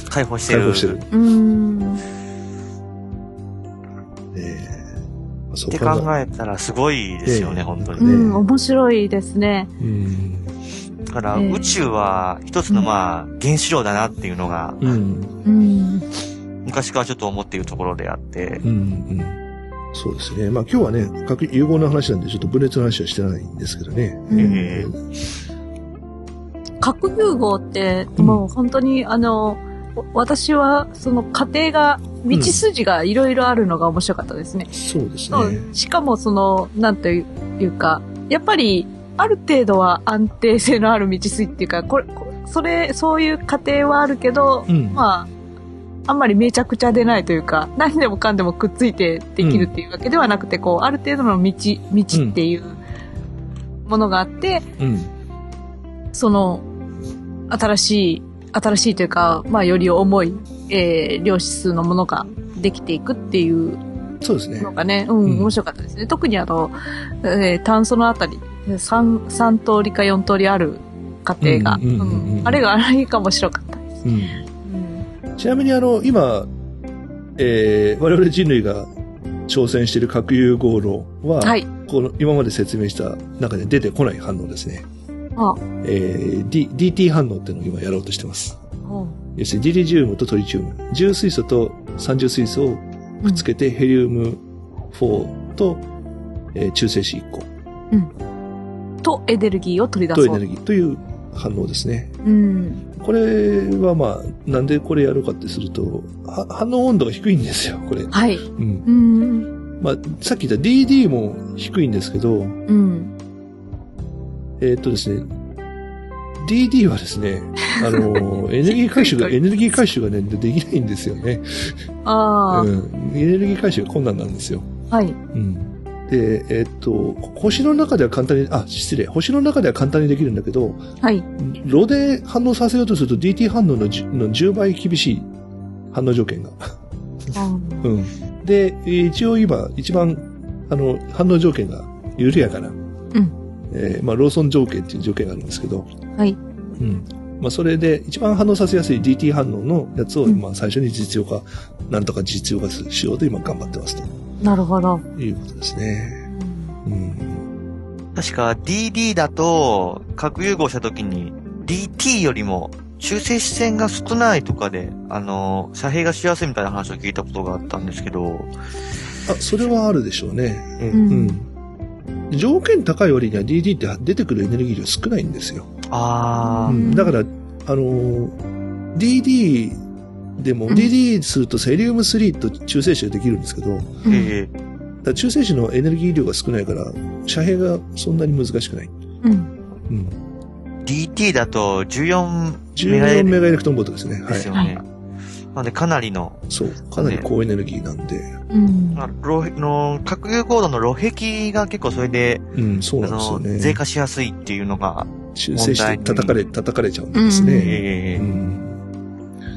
解放してる。解放してる。うん。えってそう考考えたらすごいですよね、ええ本当に。うん、面白いですね。うん。だから、ええ宇宙は一つのまあ、原子炉だなっていうのが、うん。うん。昔からちょっと思っているところであってう、ん。うん。そうですね。まあ今日はね、核融合の話なんで、ちょっと分裂の話はしてないんですけどね。うんええ核融合って、うんもう本当に、あの、私は、その過程が、道筋がいろいろあるのが面白かったですね。そうですね。しかもその、なんというか、やっぱり、ある程度は安定性のある道筋っていうか、これ、こそれ、そういう過程はあるけど、うん。まあ、あんまりめちゃくちゃ出ないというか、何でもかんでもくっついてできるっていうわけではなくて、こう、ある程度の道、道っていうものがあって、うん。その、新しい、新しいというか、まあ、より重い、えー、量子数のものができていくっていうそうですねの。がね、うん、うん面白かったですね。特にあの、えー炭素のあたり、3、三通りか4通りある過程が、うんうんうんうんうんあれが、あれが面白かったです。うん。うんちなみにあの、今、えー、我々人類が挑戦している核融合炉は、はい。この今まで説明した中で出てこない反応ですね。あ、えー D、DT 反応っていうのを今やろうとしてます。うん要するにディリジウムとトリチウム、重水素と三重水素をくっつけてヘリウム4と、えー中性子1個とエネルギーを取り出そう。とエネルギーという反応ですね。うん。これはまあ、なんでこれやろうかってすると、は反応温度が低いんですよ、これ。はい。うん。うん。まあ、さっき言った DD も低いんですけど、うん。えーっとですね、DD はですね、あの、エネルギー回収が、エネルギー回収がね、できないんですよね。ああ、うん。エネルギー回収が困難なんですよ。はい。うん。で、えーっと、星の中では簡単に、あ、失礼、星の中では簡単にできるんだけど、はい。炉で反応させようとすると DT 反応のじの10倍厳しい反応条件が。うん うん。で、えー一応今、一番、あの、反応条件が緩やかな、うんえーまあ、ローソン条件っていう条件があるんですけど、はい。うん。まあ、それで、一番反応させやすい DT 反応のやつを、うんまあ、最初に実用化、なんとか実用化しようと今頑張ってますとなるほど。いうことですね。うん。確か DD だと、核融合した時に DT よりも中性子線が少ないとかで、あの、遮蔽がしやすいみたいな話を聞いたことがあったんですけど、あ、それはあるでしょうね。えうんうん。条件高い割には DD って出てくるエネルギー量少ないんですよ。あー、うん。だから、あのー DD でも、うん DD するとセリウム3と中性子ができるんですけど、だ中性子のエネルギー量が少ないから、遮蔽がそんなに難しくない。うん。うん。DT だと14 14メガエレルクトンボルトですね。はい。ですよね。なのでかなりの、そう。かなり高エネルギーなんで。うん。まあ、炉の核融合炉の炉壁が結構それで、うん、そうなんですよね。税化しやすいっていうのが、中性子で叩かれ、叩かれちゃうんですうんね。ええうん。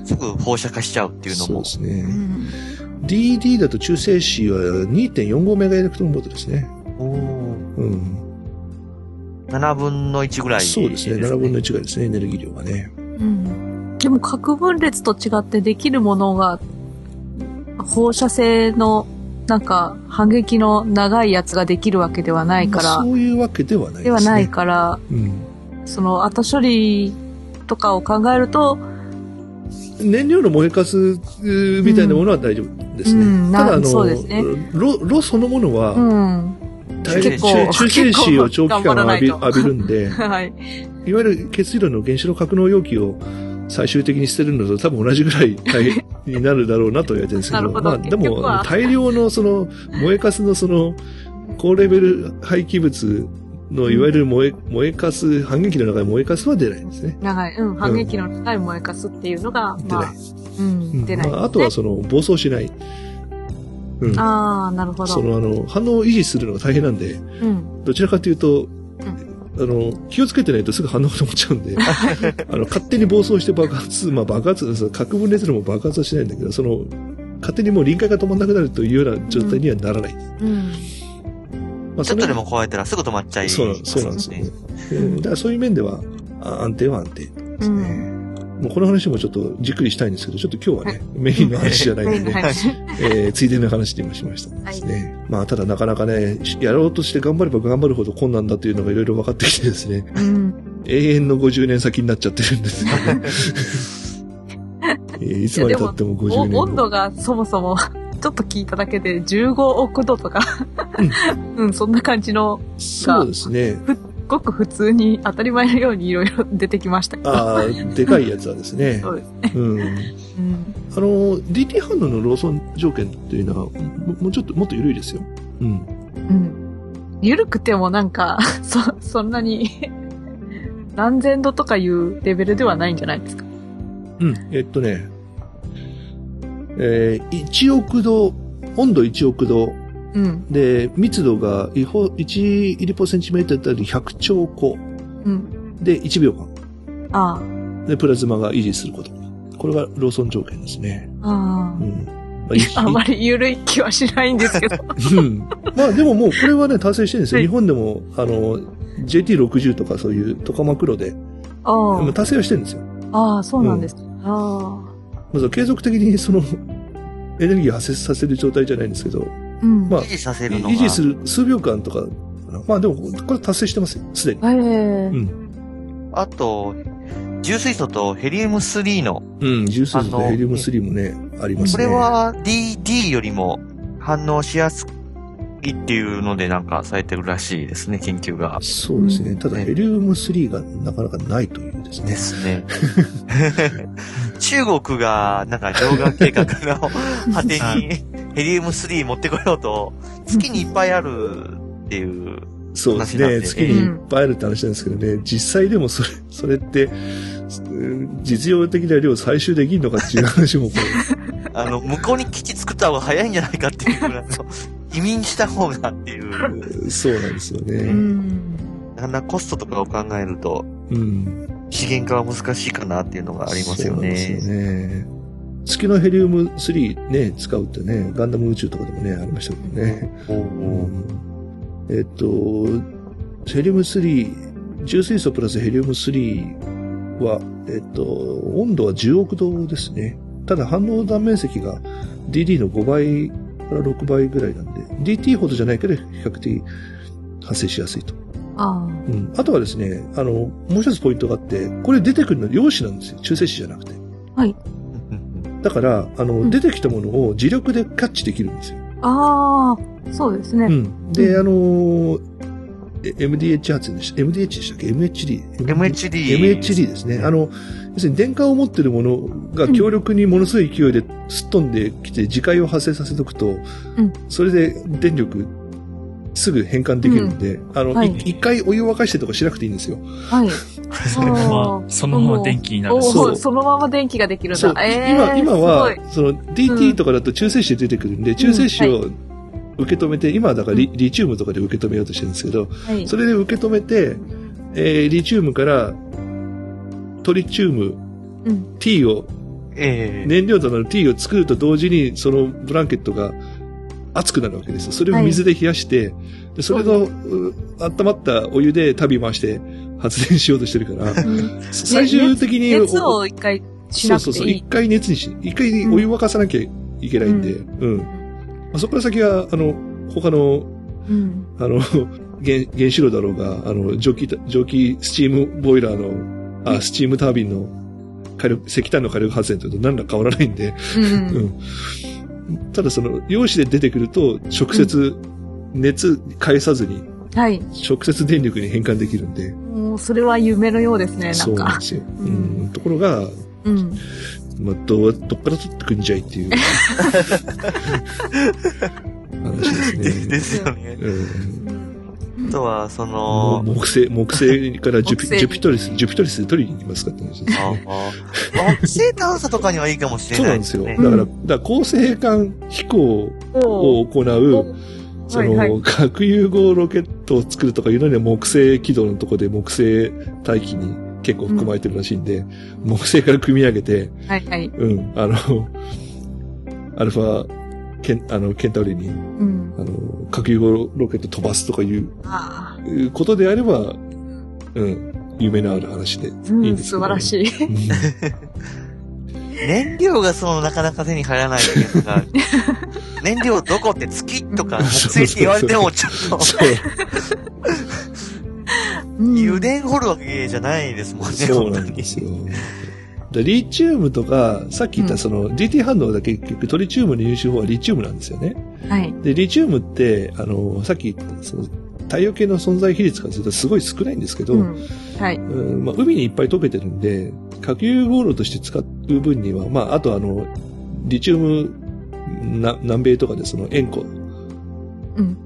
すぐ放射化しちゃうっていうのもそうで。すうね。ん DD だと中性子は2.45メガエレクトンボルトですね。おーうん。7分の1ぐらい、そうですね。7分の1がですね、エネルギー量がね。うん。でも核分裂と違ってできるものが、放射性の、なんか、反撃の長いやつができるわけではないから、まあそういうわけではないですね。ではないから、うん。その後処理とかを考えると、燃料の燃えかすみたいなものは大丈夫ですね。うん。ただ、あの、ね。炉、炉そのものは、中中性子を長期間浴びと。浴びるんで、はい。いわゆる血色の原子炉格納容器を最終的に捨てるのと多分同じぐらい大変になるだろうなと言われてるんですけど、ど。まあでも 大量のその燃えかすのその高レベル廃棄物のいわゆる燃え、燃えかす、反撃の中で燃えかすは出ないんですね。長い、うん、反撃の高い燃えかすっていうのが、出ないまあ、。うん、うん出ない、まあ、あとはその暴走しない。うん。ああ、なるほど。そのあの、反応を維持するのが大変なんで、うん。どちらかというと、あの、気をつけてないとすぐ反応が止まっちゃうんで、あの、勝手に暴走して爆発、まあ爆発、核分裂でも爆発はしないんだけど、その、勝手にもう臨界が止まんなくなるというような状態にはならない。うん。まあ、ちょっとでもも超えたらすぐ止まっちゃいそうなんそうなんですよね。うんだからそういう面では、あ安定は安定ですね。もうこの話もちょっとじっくりしたいんですけど、ちょっと今日はね、メインの話じゃないので、はいえーついでの話でもしましたですね。まあ、ただなかなかね、やろうとして頑張れば頑張るほど困難だというのがいろいろ分かってきてですね、うん。永遠の50年先になっちゃってるんですよね。えーいつまで経っても50年。温度がそもそも、ちょっと聞いただけで15億度とか、うん、そんな感じの、そうですね。ごく普通に当たり前のようにいろいろ出てきましたけど。ああ、でかいやつはですね。そうですね。うん。うん。あの、DT 反応のローソン条件っていうのは、ももうちょっと、もっと緩いですよ。うん。うん。緩くてもなんか、そ、そんなに、何千度とかいうレベルではないんじゃないですか？うん。えっとね、えー、1億度、温度1億度、うん。で、密度が1ほ1イリポセンチメートルだったり100兆個うん。で1秒間あでプラズマが維持すること。これがローソン条件ですね。あ。あうん。まあまり緩い気はしないんですけど。うん。まあでももうこれはね、達成してるんですよ。はい日本でも、あの、JT60 とかそういうトカマクロで、あもう達成はしてるんですよ。あ。ああ、そうなんです。ああ。まず継続的にその、エネルギー発生させる状態じゃないんですけど、うん。まあ維持させるのが。維持する数秒間とか、まあでも、これ達成してますよ、すでに。ええうん。あと、重水素とヘリウム3の、うん、重数とあのヘリウム3もね、ありますね。これ、は DD よりも反応しやすいっていうのでなんかされてるらしいですね、研究が。そうですね。ただ、ねヘリウム3がなかなかないというですねで。すね。中国が、なんか、両岸計画の果てに、ヘリウム3持ってこようと、月にいっぱいあるっていう、そうですね。月にいっぱいあるって話なんですけどね、実際でもそれ、それって、うん実用的な量採集できるのかっていう話もこ あの、向こうに基地作った方が早いんじゃないかっていうぐらいの、移民した方がっていう、う、そうなんですようね。ん。なかなかコストとかを考えると、うん。資源化は難しいかなっていうのがありますよそうですよね。ね。月のヘリウム3ね、使うってね、ガンダム宇宙とかでもね、ありましたけどね。えっと、ヘリウム3、重水素プラスヘリウム3は、えっと、温度は10億度ですね。ただ反応断面積が DD の5倍から6倍ぐらいなんで、DT ほどじゃないけど比較的発生しやすいと。あうん。あとはですね、あの、もう一つポイントがあって、これ出てくるのは陽子なんですよ。中性子じゃなくて。だから、あの、うん出てきたものを磁力でキャッチできるんですよ。あ。ああ。そうですね。うん。で、うあのーえ MDH 発電でした MDH でしたっけ ?MHD。MHD。MHD ですね。あの、要するに電荷を持ってるものが強力にものすごい勢いですっ飛んできて、磁界を発生させておくと、んそれで電力すぐ変換できるんで、あの、はい。い一回お湯を沸かしてとかしなくていいんですよ。はい。そのまま、そのまま電気になる。おそうおそのまま電気ができるんそう、だ。ええ今、今はす、その DT とかだと中性子で出てくるんで、中性子を受け止めて、今はだからリリチウムとかで受け止めようとしてるんですけど、はい。それで受け止めて、えーリチウムからトリチウムうん。T を、ええ燃料となる T を作ると同時に、そのブランケットが熱くなるわけですよ。それを水で冷やして、でそれの、う温まったお湯で旅回して発電しようとしてるから、うん最終的に、熱を一回しなくそうそうそう。ていい。一回熱にし、一回お湯沸かさなきゃいけないんで、うん。まあ、そこから先は、あの、他の、うん。あの、原原子炉だろうが、あの、蒸気、蒸気スチームボイラーの、あ、スチームタービンの火力、石炭の火力発電と何ら変わらないんで、うん。うん。ただその、陽子で出てくると、直接、熱返さずに、はい。直接電力に変換できるんで、もう、それは夢のようですね、なんか。そうなんですよ。ううんん。ところが、うん。まあ、どう、どっから取ってくんじゃいっていう。話ですね。ですよね。うん。あとは、その、木星、木星からジュピジュピトリス、ジュピトリスで取りに行きますかって話ですあね。あ木星探査とかにはいいかもしれそうなないんですよ。だ。から、だうから恒星間飛行おを行う、その、はいはい核融合ロケットを作るとかいうのには木星軌道のとこで木星大気に結構含まれてるらしいんで、木星から組み上げて、はいはい。うん、あの、アルファ、ケン、あの、ケンタウリに、うん。あの、核融合ロケット飛ばすとかいうあことであれば、うん、夢のある話でいうんいんですけど、素晴らしい。うん。燃料がその、なかなか手に入らないっていうのが、燃料どこって月とか木星って言われてもちょっと、そう、うん。油田掘るわけじゃないですもんね、そうなんですよ。でリチウムとか、さっき言ったその DT 反応だけ結局トリチウムの入手法はリチウムなんですよね。はい。で、リチウムって、あの、さっき言ったその太陽系の存在比率からするとすごい少ないんですけど、うん。はい。うんまあ、海にいっぱい溶けてるんで、核融合炉として使う分には、まあ、あとあの、リチウムな南米とかでその塩湖、うん。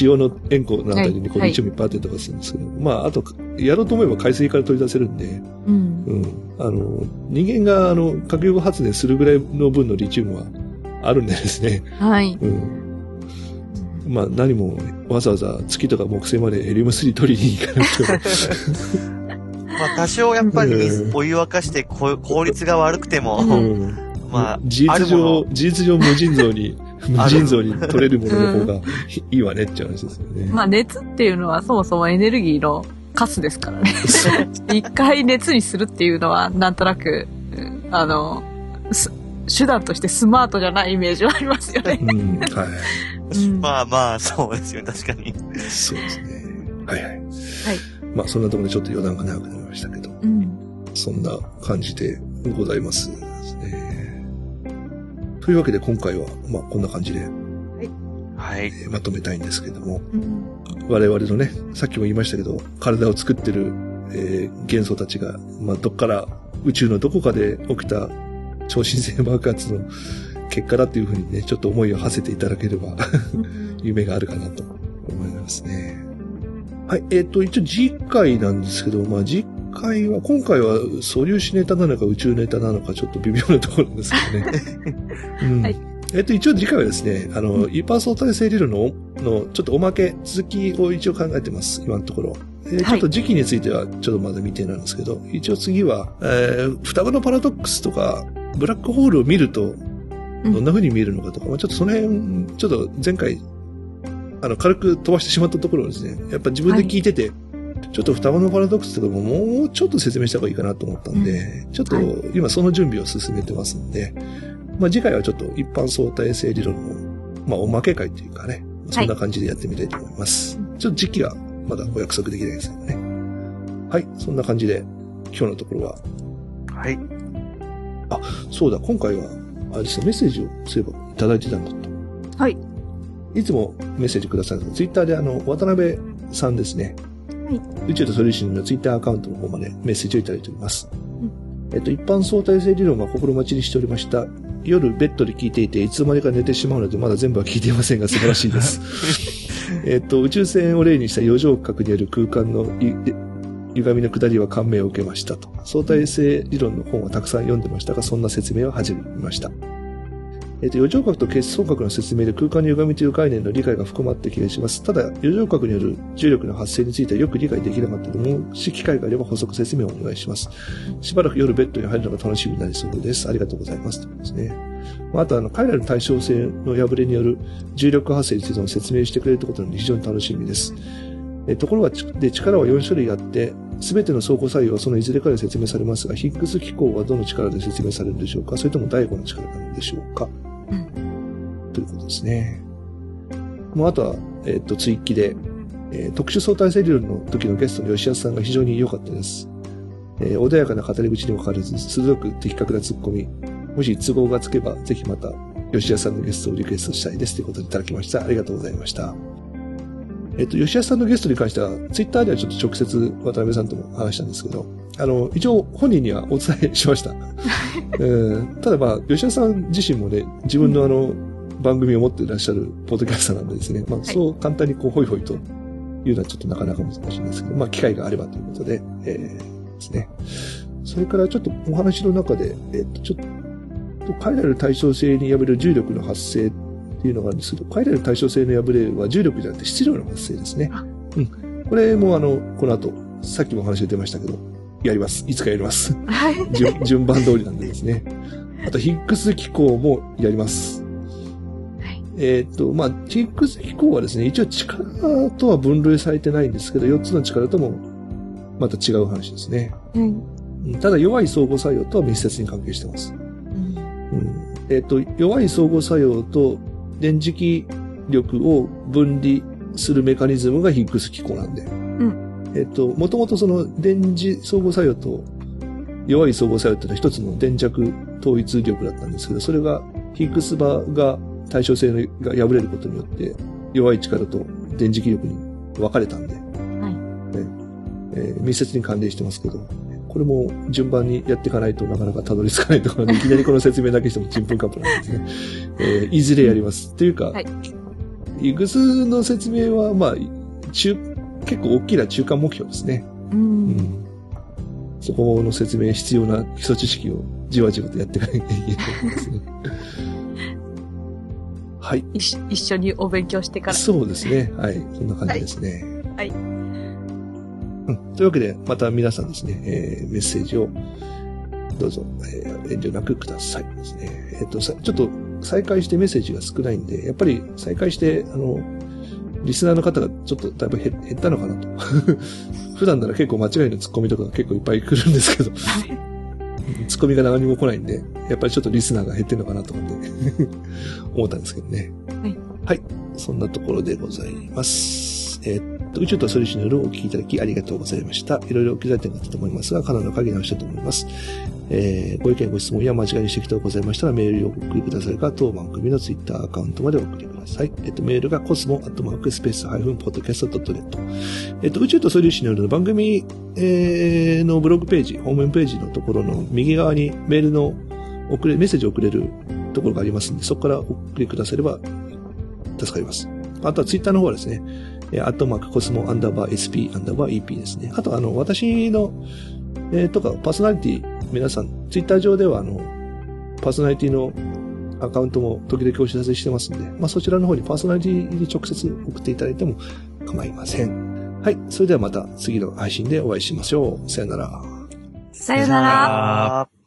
塩の塩湖のあたりにこうはいリチウムいっぱいあったりとかするんですけど、まあ、あと、やろうと思えば海水から取り出せるんで、うん。うん。あの、人間があの、核融合発電するぐらいの分のリチウムはあるんでですね、はい。うん。まあ、何もわざわざ月とか木星までヘリウム3取りに行かなくても、まあ多少やっぱりお湯沸かしてこ効率が悪くても、ううん まあ、事実上、事実上無尽蔵に、無尽蔵に取れるものの方がいいわねって話ですよね。まあ熱っていうのはそもそもエネルギーのカスですからね。一回熱にするっていうのはなんとなく、うんあの、す手段としてスマートじゃないイメージはありますよね。うん、はい。うんまあまあ、そうですよ、確かに。そうですね。はいはい。まあ、そんなところでちょっと余談が長くなりましたけど、うん。そんな感じでございますね。というわけで今回は、まあ、こんな感じで、はい。えーまとめたいんですけども、うん我々のね、さっきも言いましたけど、体を作ってる、えー元素たちが、まあ、どっから、宇宙のどこかで起きた超新星爆発の結果だっていうふうにね、ちょっと思いを馳せていただければ、夢があるかなと思いますね。はい、えっ、と、一応次回なんですけど、まあ次回は、今回は素粒子ネタなのか宇宙ネタなのかちょっと微妙なところですけどね。うんはいえっ、と、一応次回はですね、あの、一般相対性理論の、の、ちょっとおまけ、続きを一応考えてます、今のところ。えーはい。ちょっと時期については、ちょっとまだ未定なんですけど、一応次は、えー双子のパラドックスとか、ブラックホールを見ると、うん。どんな風に見えるのかとか、まあちょっとその辺、ちょっと前回、あの、軽く飛ばしてしまったところをですね、やっぱ自分で聞いてて、ちょっと双子のパラドックスとかももうちょっと説明した方がいいかなと思ったんで、ちょっとはい。今その準備を進めてますんで、まあ次回はちょっと一般相対性理論の、まあおまけ会っていうかね、そんな感じでやってみたいと思います。ちょっと時期はまだお約束できないですけどね。はい、そんな感じで今日のところは、はい。そうだ、今回は、あれですね、メッセージをそういえばいただいてたんだと。はい。いつもメッセージくださるのツイッターであの、渡辺さんですね。はい。宇宙とソリューションのツイッターアカウントの方までメッセージをいただいております。えっと、一般相対性理論は心待ちにしておりました。夜ベッドで聞いていて、いつの間にか寝てしまうので、まだ全部は聞いていませんが、素晴らしいです。えっと、宇宙船を例にした余剰角にある空間のい歪みの下りは感銘を受けましたと。相対性理論の本はたくさん読んでましたが、そんな説明は初めました。えっと、余剰角と欠相角の説明で空間の歪みという概念の理解が含まった気がします。ただ、余剰角による重力の発生についてはよく理解できなかったので、もし機会があれば補足説明をお願いします。しばらく夜ベッドに入るのが楽しみになりそうです。ありがとうございます。ということですね。まあ、あと、あの、彼らの対称性の破れによる重力発生についても説明してくれるということなので非常に楽しみです。えところが、ちで力は4種類あって、すべての相互作用はそのいずれかで説明されますが、ヒッグス機構はどの力で説明されるんでしょうかそれとも第5の力なのでしょうか、ということですね。もうあとは、えっ、と、追記で、えー特殊相対性理論の時のゲストの吉安さんが非常に良かったです。えー穏やかな語り口にもかかわらず、鋭く的確な突っ込み、もし都合がつけば、ぜひまた、吉安さんのゲストをリクエストしたいです。ということでいただきました。ありがとうございました。えっと、吉安さんのゲストに関しては、ツイッターではちょっと直接渡辺さんとも話したんですけど、あの、一応本人にはお伝えしました。う んただまあ、吉安さん自身もね、自分のあの、番組を持っていらっしゃるポッドキャスターなんでですね、まあ、そう簡単にこう、ホイホイと言うのはちょっとなかなか難しいんですけど、まあ、機会があればということで、えーですね。それからちょっとお話の中で、えっと、ちょっと、彼らの対称性に破れる重力の発生っていうのがあるんですけど、彼らの対称性の破れは重力じゃなくて質量の発生ですね。うん。これもあの、この後、さっきもお話が出ましたけど、やります。いつかやります。はい。順順番通りなんでですね。あと、ヒッグス機構もやります。えっ、と、まあ、ヒッグス機構はですね、一応力とは分類されてないんですけど、4つの力ともまた違う話ですね。うん。うんただ弱い相互作用とは密接に関係してます。うんうんえっ、と、弱い相互作用と電磁気力を分離するメカニズムがヒッグス機構なんで。えっ、と、もともとその電磁相互作用と弱い相互作用っていうのは一つの電弱統一力だったんですけど、それがヒッグス場が対称性が破れることによって弱い力と電磁気力に分かれたんで、はい。えー密接に関連してますけど、これも順番にやっていかないとなかなかたどり着かないところで、いきなりこの説明だけしてもちんぷんかんぷんなんですね。えーいずれやります。というか、はいイグスの説明は、まあ、中、結構大きな中間目標ですね。う。うんん。そこの説明必要な基礎知識をじわじわとやっていかなきゃいけないと思いますね。はい。一緒にお勉強してから。そうですね。はい。そんな感じですね。はいはいうん。というわけで、また皆さんですね、えーメッセージをどうぞ、えー遠慮なくくださいですね。えっ、と、さちょっと再開してメッセージが少ないんで、やっぱり再開して、あの、リスナーの方がちょっとだいぶ減減ったのかなと。普段なら結構間違いのツッコミとかが結構いっぱい来るんですけど、ツッコミが何も来ないんで、やっぱりちょっとリスナーが減ってるのかなと思って 思ったんですけどね。はい。はい。そんなところでございます。えーっと、宇宙とソリューションの夜をお聞きいただきありがとうございました。いろいろお気づい点があったと思いますが、可能な限り直したいと思います。えーご意見、ご質問や間違いに指摘等ございましたら、メールにお送りくださいか、当番組のツイッターアカウントまでお送りください。えっと、メールがコスモアットマークスペースハイフンポッドキャストドットネット。えっと、宇宙とソリューションの夜の番組、えーのブログページ、ホームページのところの右側にメールの送れ、メッセージを送れるところがありますんで、そこからお送りくだされば助かります。あとはツイッターの方はですね、えーアットマークコスモアンダーバー SP アンダーバー EP ですね。あとあの、私の、えーとか、パーソナリティ、皆さん、ツイッター上ではあの、パーソナリティのアカウントも時々お知らせしてますんで、まあそちらの方にパーソナリティに直接送っていただいても構いません。はい。それではまた次の配信でお会いしましょう。さよなら。さよなら。